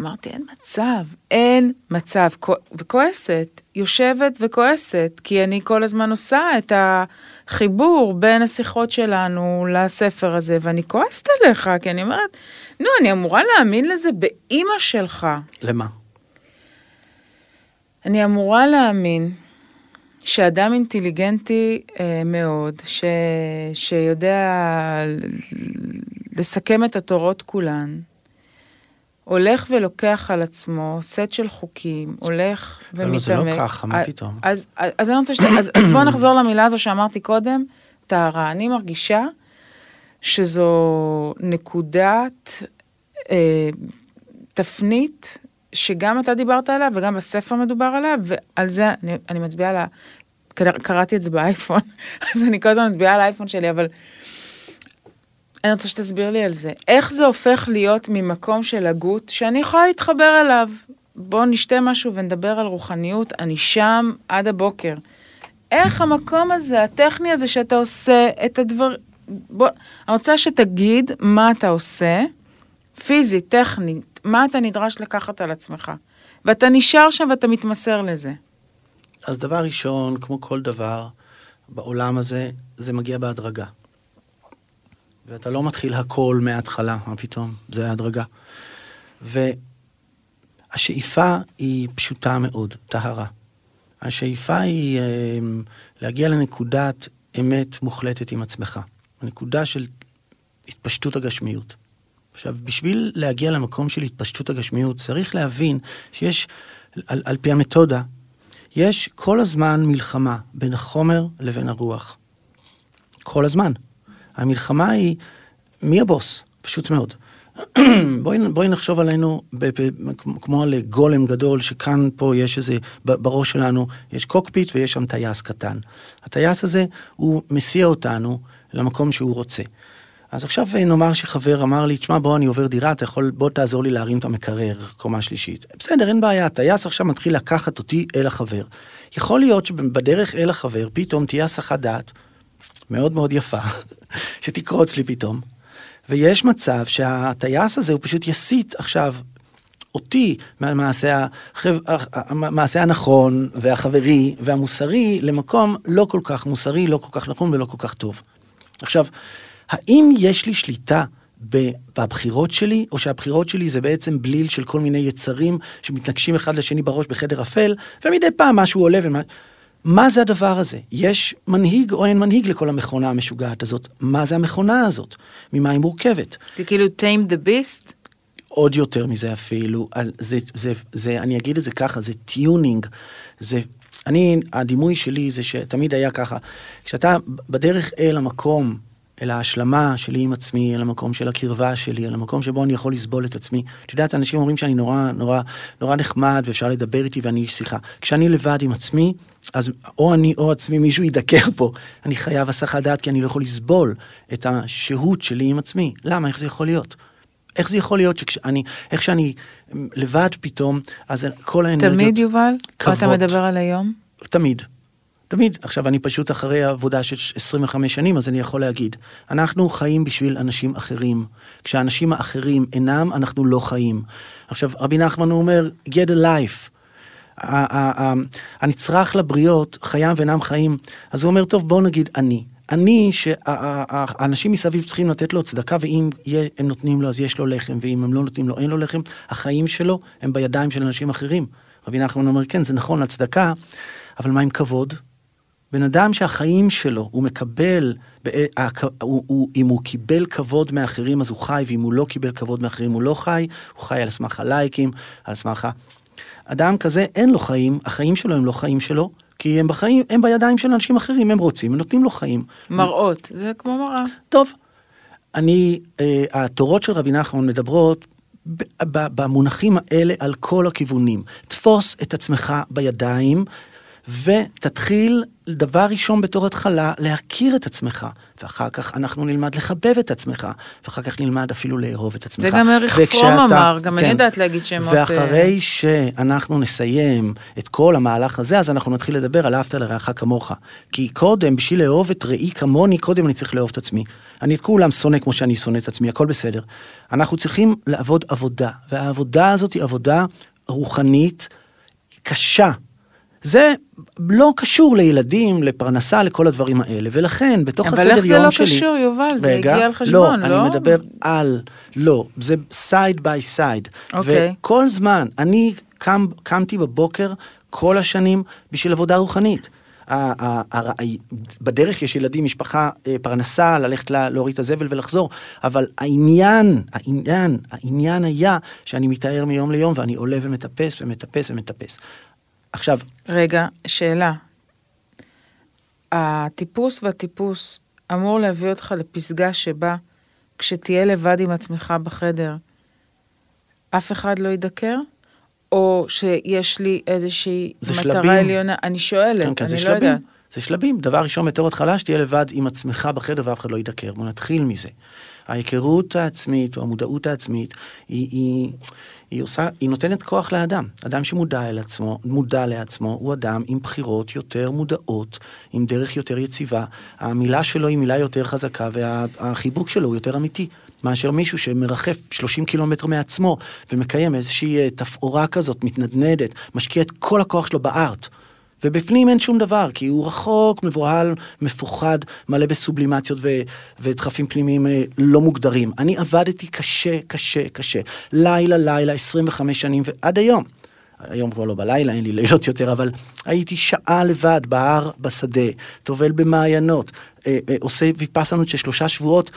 אמרתי, אין מצב, אין מצב. כו- וכועסת, יושבת וכועסת, כי אני כל הזמן עושה את החיבור בין השיחות שלנו לספר הזה, ואני כועסת עליך, כי אני אומרת, נו, אני אמורה להאמין לזה באימא שלך. למה? אני אמורה להאמין שאדם אינטליגנטי אה, מאוד, ש, שיודע לסכם את התורות כולן, הולך ולוקח על עצמו סט של חוקים, הולך לא, ומתעמק. זה לא ככה, מה אה, פתאום? אז, אז, אז אני רוצה ש... אז, אז בואו נחזור למילה הזו שאמרתי קודם, טהרה. אני מרגישה שזו נקודת אה, תפנית שגם אתה דיברת עליה וגם בספר מדובר עליה, ועל זה אני, אני מצביעה על ה... קר- קראתי את זה באייפון, אז אני כל הזמן מצביעה על האייפון שלי, אבל אני רוצה שתסביר לי על זה. איך זה הופך להיות ממקום של הגות שאני יכולה להתחבר אליו? בואו נשתה משהו ונדבר על רוחניות, אני שם עד הבוקר. איך המקום הזה, הטכני הזה שאתה עושה את הדבר... בוא, אני רוצה שתגיד מה אתה עושה, פיזית, טכנית, מה אתה נדרש לקחת על עצמך. ואתה נשאר שם ואתה מתמסר לזה. אז דבר ראשון, כמו כל דבר בעולם הזה, זה מגיע בהדרגה. ואתה לא מתחיל הכל מההתחלה, מה פתאום? זה הדרגה. והשאיפה היא פשוטה מאוד, טהרה. השאיפה היא אה, להגיע לנקודת אמת מוחלטת עם עצמך. הנקודה של התפשטות הגשמיות. עכשיו, בשביל להגיע למקום של התפשטות הגשמיות, צריך להבין שיש, על, על פי המתודה, יש כל הזמן מלחמה בין החומר לבין הרוח. כל הזמן. המלחמה היא, מי הבוס? פשוט מאוד. בואי, בואי נחשוב עלינו כמו על גולם גדול, שכאן פה יש איזה, בראש שלנו, יש קוקפיט ויש שם טייס קטן. הטייס הזה, הוא מסיע אותנו למקום שהוא רוצה. אז עכשיו נאמר שחבר אמר לי, תשמע, בוא, אני עובר דירה, אתה יכול, בוא תעזור לי להרים את המקרר, קומה שלישית. בסדר, אין בעיה, הטייס עכשיו מתחיל לקחת אותי אל החבר. יכול להיות שבדרך אל החבר, פתאום תהיה הסחת דעת מאוד מאוד יפה, שתקרוץ לי פתאום, ויש מצב שהטייס הזה הוא פשוט יסיט עכשיו אותי מהמעשה החב... המעשה הנכון והחברי והמוסרי למקום לא כל כך מוסרי, לא כל כך נכון ולא כל כך טוב. עכשיו, האם יש לי שליטה בבחירות שלי, או שהבחירות שלי זה בעצם בליל של כל מיני יצרים שמתנגשים אחד לשני בראש בחדר אפל, ומדי פעם משהו עולה ומה... מה זה הדבר הזה? יש מנהיג או אין מנהיג לכל המכונה המשוגעת הזאת? מה זה המכונה הזאת? ממה היא מורכבת? זה כאילו tame the beast? עוד יותר מזה אפילו, זה, זה, זה, אני אגיד את זה ככה, זה tuning, זה, אני, הדימוי שלי זה שתמיד היה ככה, כשאתה בדרך אל המקום אל ההשלמה שלי עם עצמי, אל המקום של הקרבה שלי, אל המקום שבו אני יכול לסבול את עצמי. את יודעת, אנשים אומרים שאני נורא, נורא, נורא נחמד ואפשר לדבר איתי ואני איש שיחה. כשאני לבד עם עצמי, אז או אני או עצמי, מישהו ידקר פה. אני חייב הסחת דעת כי אני לא יכול לסבול את השהות שלי עם עצמי. למה? איך זה יכול להיות? איך זה יכול להיות שכשאני, איך שאני לבד פתאום, אז כל האנרגיות... תמיד, יובל? כבוד. אתה מדבר על היום? תמיד. תמיד. עכשיו, אני פשוט אחרי עבודה של 25 שנים, אז אני יכול להגיד, אנחנו חיים בשביל אנשים אחרים. כשהאנשים האחרים אינם, אנחנו לא חיים. עכשיו, רבי נחמן אומר, get a life. הנצרך לבריות, חיים ואינם חיים, אז הוא אומר, טוב, בואו נגיד אני. אני, שהאנשים מסביב צריכים לתת לו צדקה, ואם הם נותנים לו, אז יש לו לחם, ואם הם לא נותנים לו, אין לו לחם, החיים שלו הם בידיים של אנשים אחרים. רבי נחמן אומר, כן, זה נכון לצדקה, אבל מה עם כבוד? בן אדם שהחיים שלו, הוא מקבל, הוא, הוא, אם הוא קיבל כבוד מאחרים אז הוא חי, ואם הוא לא קיבל כבוד מאחרים הוא לא חי, הוא חי על סמך הלייקים, על סמך. אדם כזה אין לו חיים, החיים שלו הם לא חיים שלו, כי הם בחיים, הם בידיים של אנשים אחרים, הם רוצים, הם נותנים לו חיים. מראות, זה כמו מראה. טוב, אני, אה, התורות של רבי נחמן מדברות במונחים האלה על כל הכיוונים. תפוס את עצמך בידיים ותתחיל דבר ראשון בתור התחלה להכיר את עצמך, ואחר כך אנחנו נלמד לחבב את עצמך, ואחר כך נלמד אפילו לאהוב את עצמך. זה גם אריך פרום אמר, גם כן, אני יודעת להגיד שמות... ואחרי uh... שאנחנו נסיים את כל המהלך הזה, אז אנחנו נתחיל לדבר על אהבת לרעך כמוך. כי קודם, בשביל לאהוב את ראי כמוני, קודם אני צריך לאהוב את עצמי. אני את כולם שונא כמו שאני שונא את עצמי, הכל בסדר. אנחנו צריכים לעבוד עבודה, והעבודה הזאת היא עבודה רוחנית קשה. זה לא קשור לילדים, לפרנסה, לכל הדברים האלה, ולכן בתוך הסדר יום שלי... אבל איך זה לא שלי, קשור, יובל? זה הגיע על חשבון, לא? לא, אני מדבר על, לא, זה side by side. וכל זמן, אני קם, קמתי בבוקר כל השנים בשביל עבודה רוחנית. בדרך יש ילדים, משפחה, אה, פרנסה, ללכת להוריד את הזבל ולחזור, אבל העניין, העניין, העניין היה שאני מתאר מיום ליום ואני עולה ומטפס ומטפס ומטפס. עכשיו... רגע, שאלה. הטיפוס והטיפוס אמור להביא אותך לפסגה שבה כשתהיה לבד עם עצמך בחדר, אף אחד לא ידקר? או שיש לי איזושהי מטרה שלבים. עליונה? אני שואלת, כן, כן, אני לא שלבים. יודעת. זה שלבים. דבר ראשון, בתור התחלה, שתהיה לבד עם עצמך בחדר ואף אחד לא ידקר. בוא נתחיל מזה. ההיכרות העצמית או המודעות העצמית היא, היא, היא עושה, היא נותנת כוח לאדם. אדם שמודע אל עצמו, מודע לעצמו, הוא אדם עם בחירות יותר מודעות, עם דרך יותר יציבה. המילה שלו היא מילה יותר חזקה והחיבוק שלו הוא יותר אמיתי. מאשר מישהו שמרחף 30 קילומטר מעצמו ומקיים איזושהי אה, תפאורה כזאת, מתנדנדת, משקיע את כל הכוח שלו בארט. ובפנים אין שום דבר, כי הוא רחוק, מבוהל, מפוחד, מלא בסובלימציות ו- ודחפים פנימיים אה, לא מוגדרים. אני עבדתי קשה, קשה, קשה. לילה, לילה, 25 שנים, ועד היום. היום כבר לא בלילה, אין לי לילות יותר, אבל הייתי שעה לבד בהר בשדה, טובל במעיינות, אה, אה, עושה ויפסנות של שלושה שבועות.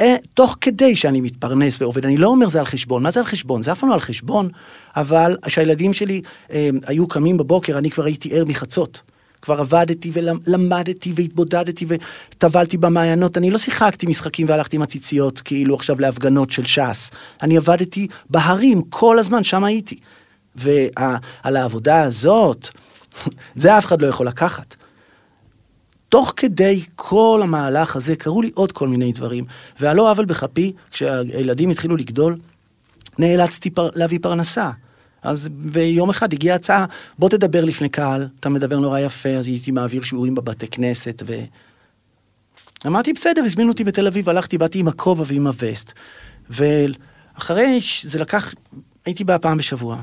אה, תוך כדי שאני מתפרנס ועובד, אני לא אומר זה על חשבון, מה זה על חשבון? זה אף פעם לא על חשבון, אבל כשהילדים שלי אה, היו קמים בבוקר, אני כבר הייתי ער מחצות. כבר עבדתי ולמדתי והתבודדתי וטבלתי במעיינות. אני לא שיחקתי משחקים והלכתי עם הציציות כאילו עכשיו להפגנות של ש"ס. אני עבדתי בהרים כל הזמן, שם הייתי. ועל העבודה הזאת, זה אף אחד לא יכול לקחת. תוך כדי כל המהלך הזה קרו לי עוד כל מיני דברים, ועל לא עוול בכפי, כשהילדים התחילו לגדול, נאלצתי פר... להביא פרנסה. אז ויום אחד הגיעה הצעה, בוא תדבר לפני קהל, אתה מדבר נורא יפה, אז הייתי מעביר שיעורים בבתי כנסת, ו... אמרתי, בסדר, הזמינו אותי בתל אביב, הלכתי, באתי עם הכובע ועם הווסט. ואחרי, זה לקח, הייתי בא פעם בשבוע,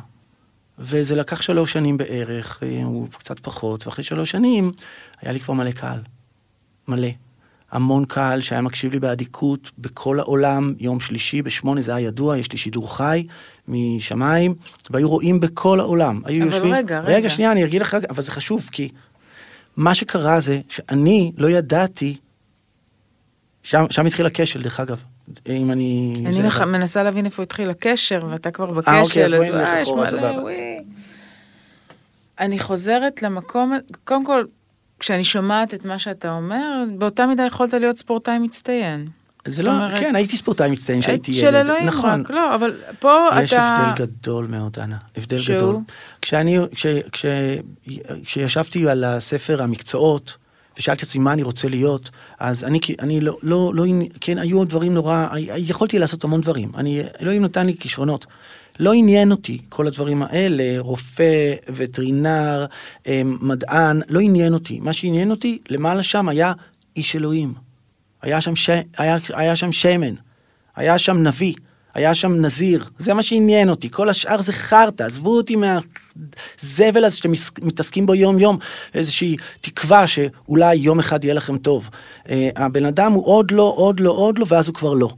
וזה לקח שלוש שנים בערך, או אה, קצת פחות, ואחרי שלוש שנים היה לי כבר מלא קהל. מלא. המון קהל שהיה מקשיב לי באדיקות בכל העולם, יום שלישי בשמונה, זה היה ידוע, יש לי שידור חי משמיים, והיו רואים בכל העולם. היו אבל יושבים... רגע, רגע. רגע, שנייה, אני אגיד לך, אבל זה חשוב, כי מה שקרה זה שאני לא ידעתי, שם, שם התחיל הכשל, דרך אגב. אם אני... אני מח... מנסה להבין איפה התחיל הקשר, ואתה כבר אה, אוקיי, אז בואי נלך אחורה, סבבה. אני חוזרת למקום, קודם כל, כשאני שומעת את מה שאתה אומר, באותה מידה יכולת להיות ספורטאי מצטיין. זה לא, אומרת, כן, הייתי ספורטאי מצטיין כשהייתי ילד. של אלוהים נכון. רק, לא, אבל פה יש אתה... יש הבדל גדול מאוד, אנה. הבדל שהוא? גדול. כשאני, כש, כש, כשישבתי על הספר המקצועות, ושאלתי עצמי מה אני רוצה להיות, אז אני, אני לא, לא, לא, כן, היו דברים נורא, יכולתי לעשות המון דברים. אני, אלוהים נתן לי כישרונות. לא עניין אותי כל הדברים האלה, רופא, וטרינר, אמ, מדען, לא עניין אותי. מה שעניין אותי, למעלה שם היה איש אלוהים. היה שם, ש... היה, היה שם שמן, היה שם נביא, היה שם נזיר, זה מה שעניין אותי, כל השאר זה חרטא, עזבו אותי מהזבל הזה שאתם מתעסקים בו יום יום, איזושהי תקווה שאולי יום אחד יהיה לכם טוב. אה, הבן אדם הוא עוד לא, עוד לא, עוד לא, ואז הוא כבר לא.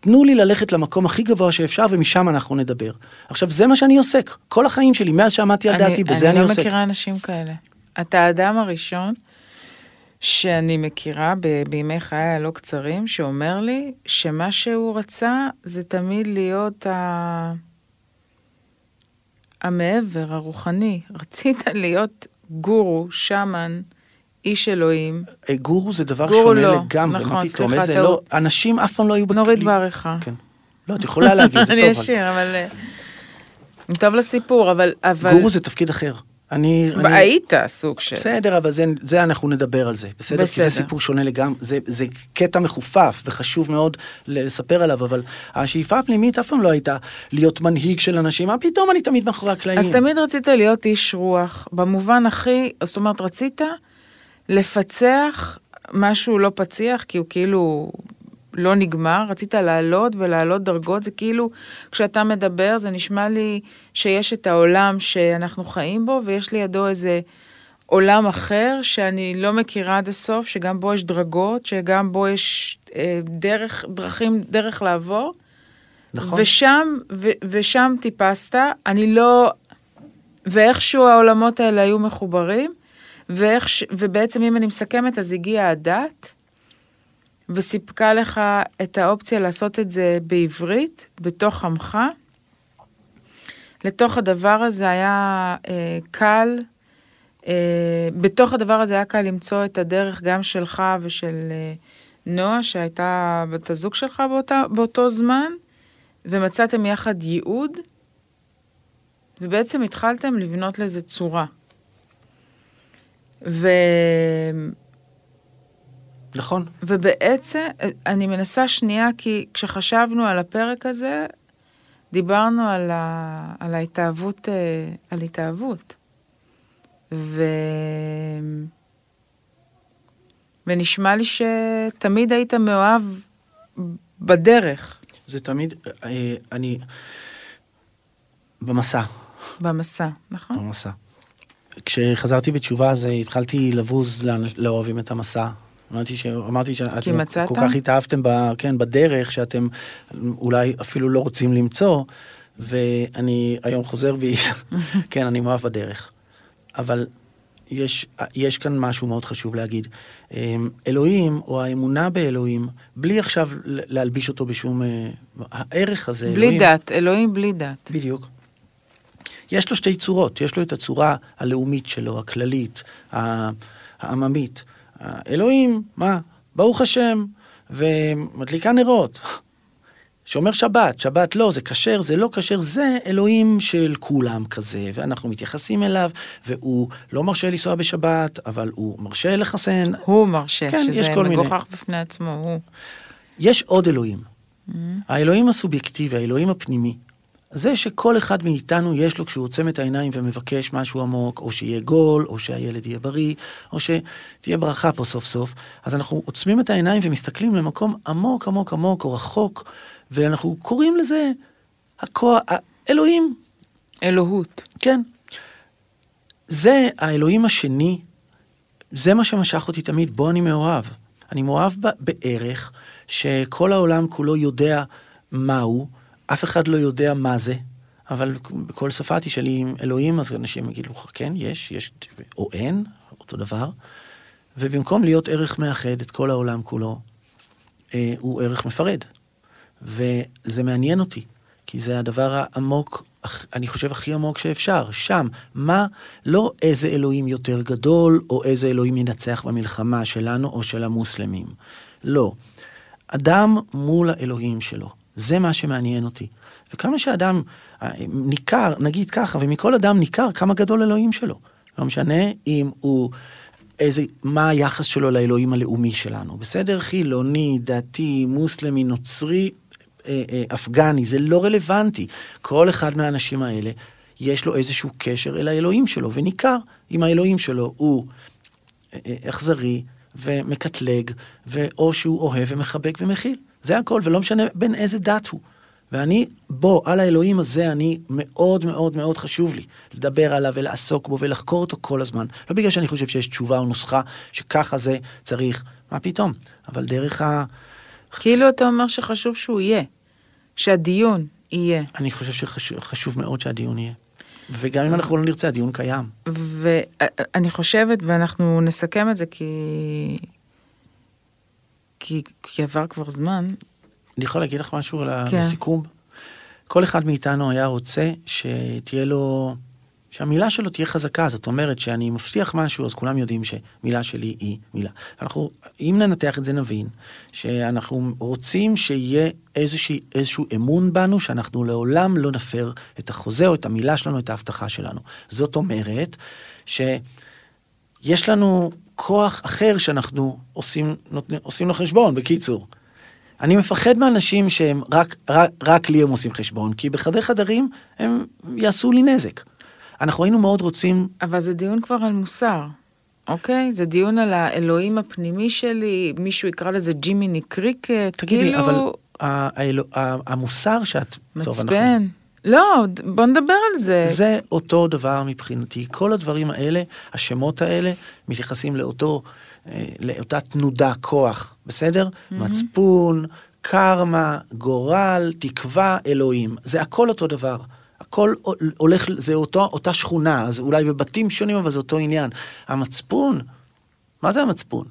תנו לי ללכת למקום הכי גבוה שאפשר, ומשם אנחנו נדבר. עכשיו, זה מה שאני עוסק. כל החיים שלי, מאז שעמדתי על דעתי, בזה אני, אני עוסק. אני לא מכירה אנשים כאלה. אתה האדם הראשון שאני מכירה ב- בימי חיי הלא קצרים, שאומר לי שמה שהוא רצה זה תמיד להיות ה... המעבר, הרוחני. רצית להיות גורו, שמן, איש אלוהים. אה, גורו זה דבר גורו שונה לא. לגמרי, נכון, מה פתאום, סליחה, איזה טעות. לא, אנשים אף פעם לא היו... נוריד בכלי- בעריכה. כן. לא, את יכולה להגיד, זה טוב. אני אשאיר, אבל... אה, טוב לסיפור, אבל... אבל... גורו זה תפקיד אחר. אני... אני- היית סוג של... בסדר, אבל זה, זה אנחנו נדבר על זה, בסדר? בסדר. כי זה סיפור שונה לגמרי, זה, זה קטע מחופף וחשוב מאוד לספר עליו, אבל השאיפה הפנימית אף פעם לא הייתה להיות מנהיג של אנשים, מה פתאום אני תמיד מאחורי הקלעים. אז תמיד רצית להיות איש רוח, במובן הכי, זאת אומרת, רצית לפצח משהו לא פציח, כי הוא כאילו לא נגמר, רצית לעלות ולעלות דרגות, זה כאילו, כשאתה מדבר, זה נשמע לי שיש את העולם שאנחנו חיים בו, ויש לידו איזה עולם אחר שאני לא מכירה עד הסוף, שגם בו יש דרגות, שגם בו יש אה, דרך, דרכים, דרך לעבור. נכון. ושם, ו, ושם טיפסת, אני לא... ואיכשהו העולמות האלה היו מחוברים, ואיך, ובעצם אם אני מסכמת, אז הגיעה הדת, וסיפקה לך את האופציה לעשות את זה בעברית, בתוך עמך. לתוך הדבר הזה היה אה, קל, אה, בתוך הדבר הזה היה קל למצוא את הדרך גם שלך ושל אה, נועה, שהייתה בת הזוג שלך באותה, באותו זמן, ומצאתם יחד ייעוד, ובעצם התחלתם לבנות לזה צורה. ו... נכון. ובעצם, אני מנסה שנייה, כי כשחשבנו על הפרק הזה, דיברנו על, ה... על ההתאהבות, אה, על התאהבות. ו... ונשמע לי שתמיד היית מאוהב בדרך, זה תמיד, אה, אני, במסע, במסע, נכון? במסע. כשחזרתי בתשובה, אז התחלתי לבוז לאוהבים את המסע. אמרתי, ש... אמרתי שאתם? כל כך התאהבתם ב... כן, בדרך, שאתם אולי אפילו לא רוצים למצוא, ואני היום חוזר בי, כן, אני מאוהב בדרך. אבל יש, יש כאן משהו מאוד חשוב להגיד. אמ, אלוהים, או האמונה באלוהים, בלי עכשיו להלביש אותו בשום... אה, הערך הזה, בלי אלוהים... דת, אלוהים בלי דת. בדיוק. יש לו שתי צורות, יש לו את הצורה הלאומית שלו, הכללית, העממית. אלוהים, מה? ברוך השם, ומדליקה נרות. שומר שבת, שבת לא, זה כשר, זה לא כשר, זה אלוהים של כולם כזה, ואנחנו מתייחסים אליו, והוא לא מרשה לנסוע בשבת, אבל הוא מרשה לחסן. הוא מרשה, כן, שזה. מגוחך בפני עצמו, הוא. יש עוד אלוהים. האלוהים הסובייקטיבי, האלוהים הפנימי. זה שכל אחד מאיתנו יש לו כשהוא עוצם את העיניים ומבקש משהו עמוק, או שיהיה גול, או שהילד יהיה בריא, או שתהיה ברכה פה סוף סוף, אז אנחנו עוצמים את העיניים ומסתכלים למקום עמוק עמוק עמוק או רחוק, ואנחנו קוראים לזה הכוח, אלוהים. אלוהות. כן. זה האלוהים השני, זה מה שמשך אותי תמיד, בו אני מאוהב. אני מאוהב בערך שכל העולם כולו יודע מהו, אף אחד לא יודע מה זה, אבל בכל שפה תשאלי עם אלוהים, אז אנשים יגידו לך, כן, יש, יש, או אין, אותו דבר. ובמקום להיות ערך מאחד את כל העולם כולו, אה, הוא ערך מפרד. וזה מעניין אותי, כי זה הדבר העמוק, אני חושב הכי עמוק שאפשר, שם. מה, לא איזה אלוהים יותר גדול, או איזה אלוהים ינצח במלחמה שלנו או של המוסלמים. לא. אדם מול האלוהים שלו. זה מה שמעניין אותי. וכמה שאדם אה, ניכר, נגיד ככה, ומכל אדם ניכר כמה גדול אלוהים שלו. לא משנה אם הוא, איזה, מה היחס שלו לאלוהים הלאומי שלנו. בסדר? חילוני, דתי, מוסלמי, נוצרי, אה, אה, אפגני, זה לא רלוונטי. כל אחד מהאנשים האלה, יש לו איזשהו קשר אל האלוהים שלו, וניכר אם האלוהים שלו הוא אכזרי ומקטלג, או שהוא אוהב ומחבק ומכיל. זה הכל, ולא משנה בין איזה דת הוא. ואני, בו, על האלוהים הזה, אני מאוד מאוד מאוד חשוב לי לדבר עליו ולעסוק בו ולחקור אותו כל הזמן. לא בגלל שאני חושב שיש תשובה או נוסחה שככה זה צריך, מה פתאום, אבל דרך ה... כאילו אתה אומר שחשוב שהוא יהיה, שהדיון יהיה. אני חושב שחשוב מאוד שהדיון יהיה. וגם אם אנחנו לא נרצה, הדיון קיים. ואני חושבת, ואנחנו נסכם את זה כי... כי, כי עבר כבר זמן. אני יכול להגיד לך משהו כן. לסיכום? כל אחד מאיתנו היה רוצה שתהיה לו, שהמילה שלו תהיה חזקה, זאת אומרת שאני מבטיח משהו, אז כולם יודעים שמילה שלי היא מילה. אנחנו, אם ננתח את זה נבין שאנחנו רוצים שיהיה איזושהי, איזשהו אמון בנו, שאנחנו לעולם לא נפר את החוזה או את המילה שלנו, את ההבטחה שלנו. זאת אומרת שיש לנו כוח אחר שאנחנו עושים, נותנים, עושים לו חשבון, בקיצור. אני מפחד מאנשים שהם רק, רק, רק לי הם עושים חשבון, כי בחדרי חדרים הם יעשו לי נזק. אנחנו היינו מאוד רוצים... אבל זה דיון כבר על מוסר, אוקיי? זה דיון על האלוהים הפנימי שלי, מישהו יקרא לזה ג'ימיני קריקט, תגידי, כאילו... אבל האלו, המוסר שאת... מצפן. לא, בוא נדבר על זה. זה אותו דבר מבחינתי. כל הדברים האלה, השמות האלה, מתייחסים לאותו, אה, לאותה תנודה, כוח, בסדר? Mm-hmm. מצפון, קרמה, גורל, תקווה, אלוהים. זה הכל אותו דבר. הכל הולך, זה אותו, אותה שכונה, אז אולי בבתים שונים, אבל זה אותו עניין. המצפון, מה זה המצפון?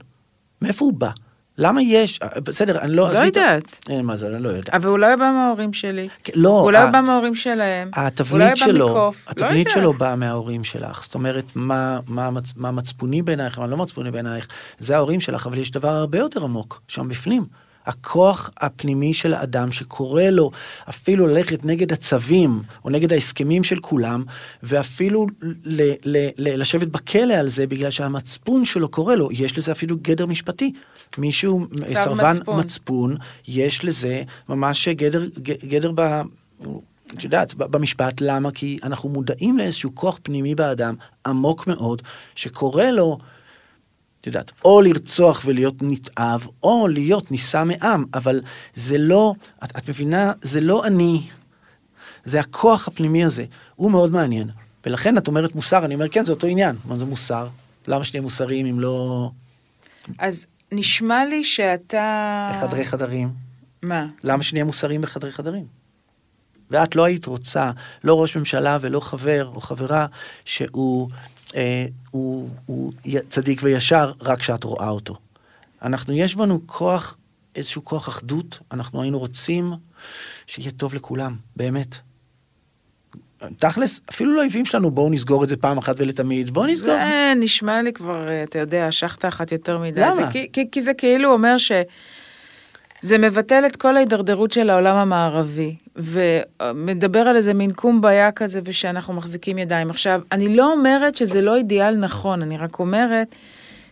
מאיפה הוא בא? למה יש, בסדר, אני לא... לא יודעת. אין מה זה, אני לא יודעת. אבל הוא בא מההורים שלי. לא. אולי הוא בא מההורים שלהם. התבנית שלו, התבנית שלו באה מההורים שלך. זאת אומרת, מה מצפוני בעינייך, מה לא מצפוני בעינייך, זה ההורים שלך, אבל יש דבר הרבה יותר עמוק, שם בפנים. הכוח הפנימי של האדם שקורא לו אפילו ללכת נגד הצווים או נגד ההסכמים של כולם, ואפילו ל- ל- ל- לשבת בכלא על זה בגלל שהמצפון שלו קורא לו, יש לזה אפילו גדר משפטי. מישהו, סרבן מצפון. מצפון, יש לזה ממש גדר, גדר ב... את יודעת, במשפט, למה? כי אנחנו מודעים לאיזשהו כוח פנימי באדם, עמוק מאוד, שקורא לו את יודעת, או לרצוח ולהיות נתעב, או להיות נישא מעם, אבל זה לא, את, את מבינה, זה לא אני, זה הכוח הפנימי הזה, הוא מאוד מעניין. ולכן את אומרת מוסר, אני אומר, כן, זה אותו עניין. מה זה מוסר? למה שנהיה מוסריים אם לא... אז נשמע לי שאתה... בחדרי חדרים. מה? למה שנהיה מוסריים בחדרי חדרים? ואת לא היית רוצה, לא ראש ממשלה ולא חבר או חברה, שהוא אה, הוא, הוא צדיק וישר רק כשאת רואה אותו. אנחנו, יש בנו כוח, איזשהו כוח אחדות, אנחנו היינו רוצים שיהיה טוב לכולם, באמת. תכלס, אפילו לאויבים שלנו, בואו נסגור את זה פעם אחת ולתמיד, בואו נסגור. זה נשמע לי כבר, אה, אתה יודע, שחטה אחת יותר מדי. למה? זה, כי, כי, כי זה כאילו אומר ש... זה מבטל את כל ההידרדרות של העולם המערבי, ומדבר על איזה מין קומביה כזה, ושאנחנו מחזיקים ידיים. עכשיו, אני לא אומרת שזה לא אידיאל נכון, אני רק אומרת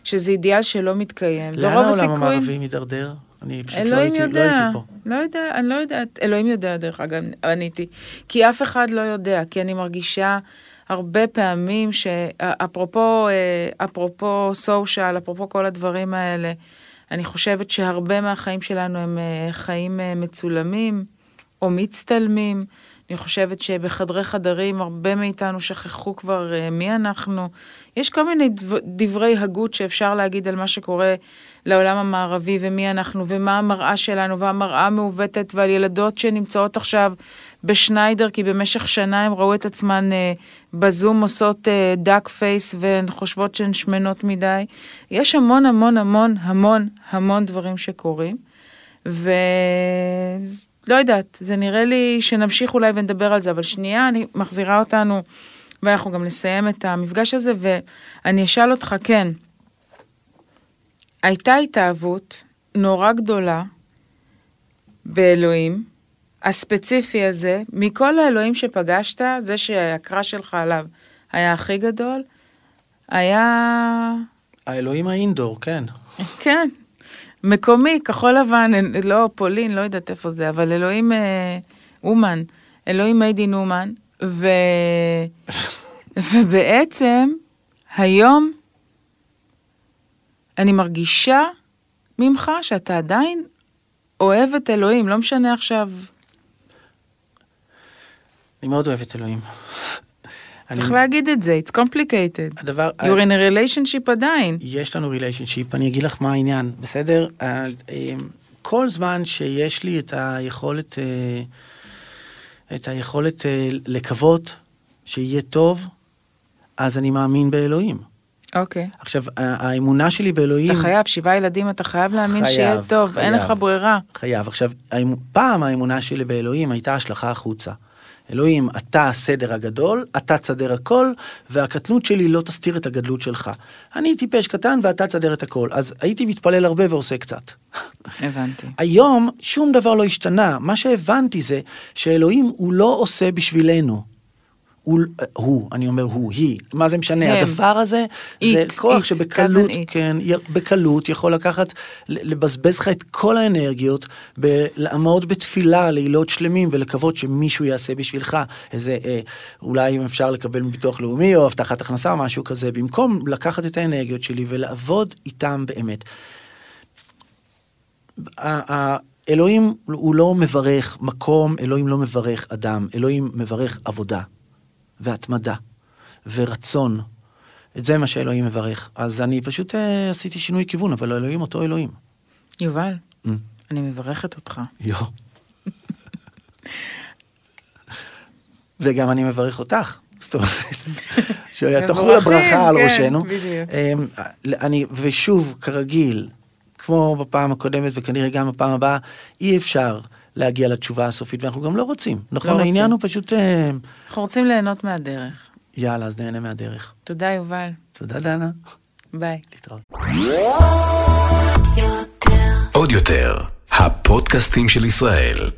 שזה אידיאל שלא מתקיים. לאן העולם הסיכויים... המערבי מידרדר? אני פשוט לא הייתי, יודע, לא הייתי פה. לא יודע, אני לא יודעת, אלוהים יודע דרך אגב, עניתי. כי אף אחד לא יודע, כי אני מרגישה הרבה פעמים שאפרופו, אה, אפרופו סושיאל, אפרופו כל הדברים האלה, אני חושבת שהרבה מהחיים שלנו הם אה, חיים אה, מצולמים או מצטלמים. אני חושבת שבחדרי חדרים הרבה מאיתנו שכחו כבר מי אנחנו. יש כל מיני דברי הגות שאפשר להגיד על מה שקורה לעולם המערבי ומי אנחנו ומה המראה שלנו והמראה המעוותת ועל ילדות שנמצאות עכשיו בשניידר כי במשך שנה הם ראו את עצמן אה, בזום עושות אה, דאק פייס והן חושבות שהן שמנות מדי. יש המון המון המון המון המון דברים שקורים. ולא יודעת, זה נראה לי שנמשיך אולי ונדבר על זה, אבל שנייה, אני מחזירה אותנו, ואנחנו גם נסיים את המפגש הזה, ואני אשאל אותך, כן, הייתה התאהבות נורא גדולה באלוהים, הספציפי הזה, מכל האלוהים שפגשת, זה שהקרא שלך עליו היה הכי גדול, היה... האלוהים האינדור, כן. כן, מקומי, כחול לבן, לא פולין, לא יודעת איפה זה, אבל אלוהים אה, אומן, אלוהים מיידין אומן, ו... ובעצם היום אני מרגישה ממך שאתה עדיין אוהב את אלוהים, לא משנה עכשיו. אני מאוד אוהב את אלוהים. צריך אני... להגיד את זה, it's complicated. הדבר... You're in a relationship עדיין. יש לנו relationship, אני אגיד לך מה העניין, בסדר? אה, אה, כל זמן שיש לי את היכולת, אה, את היכולת לקוות שיהיה טוב, אז אני מאמין באלוהים. אוקיי. Okay. עכשיו, האמונה שלי באלוהים... אתה חייב, שבעה ילדים, אתה חייב להאמין חייב, שיהיה טוב, חייב, אין לך ברירה. חייב. עכשיו, פעם האמונה שלי באלוהים הייתה השלכה החוצה. אלוהים, אתה הסדר הגדול, אתה תסדר הכל, והקטנות שלי לא תסתיר את הגדלות שלך. אני טיפש קטן ואתה תסדר את הכל. אז הייתי מתפלל הרבה ועושה קצת. הבנתי. היום שום דבר לא השתנה. מה שהבנתי זה שאלוהים הוא לא עושה בשבילנו. הוא, הוא, אני אומר הוא, היא, מה זה משנה, הם. הדבר הזה, it, זה כוח it, שבקלות, כן, בקלות יכול לקחת, לבזבז לך את כל האנרגיות, לעמוד בתפילה לילות שלמים ולקוות שמישהו יעשה בשבילך, איזה, אה, אולי אם אפשר לקבל מביטוח לאומי או הבטחת הכנסה או משהו כזה, במקום לקחת את האנרגיות שלי ולעבוד איתם באמת. אלוהים הוא לא מברך מקום, אלוהים לא מברך אדם, אלוהים מברך עבודה. והתמדה ורצון. את זה מה שאלוהים מברך. אז אני פשוט אה, עשיתי שינוי כיוון, אבל אלוהים אותו אלוהים. יובל, mm. אני מברכת אותך. יו. וגם אני מברך אותך. זאת אומרת, שתאכלו לברכה על כן, ראשנו. אמ, אני, ושוב, כרגיל, כמו בפעם הקודמת וכנראה גם בפעם הבאה, אי אפשר להגיע לתשובה הסופית, ואנחנו גם לא רוצים. נכון, לא העניין רוצים. הוא פשוט... אה, אנחנו רוצים ליהנות מהדרך. יאללה, אז נהנה מהדרך. תודה, יובל. תודה, דנה. ביי. להתראות. עוד יותר, הפודקאסטים של ישראל.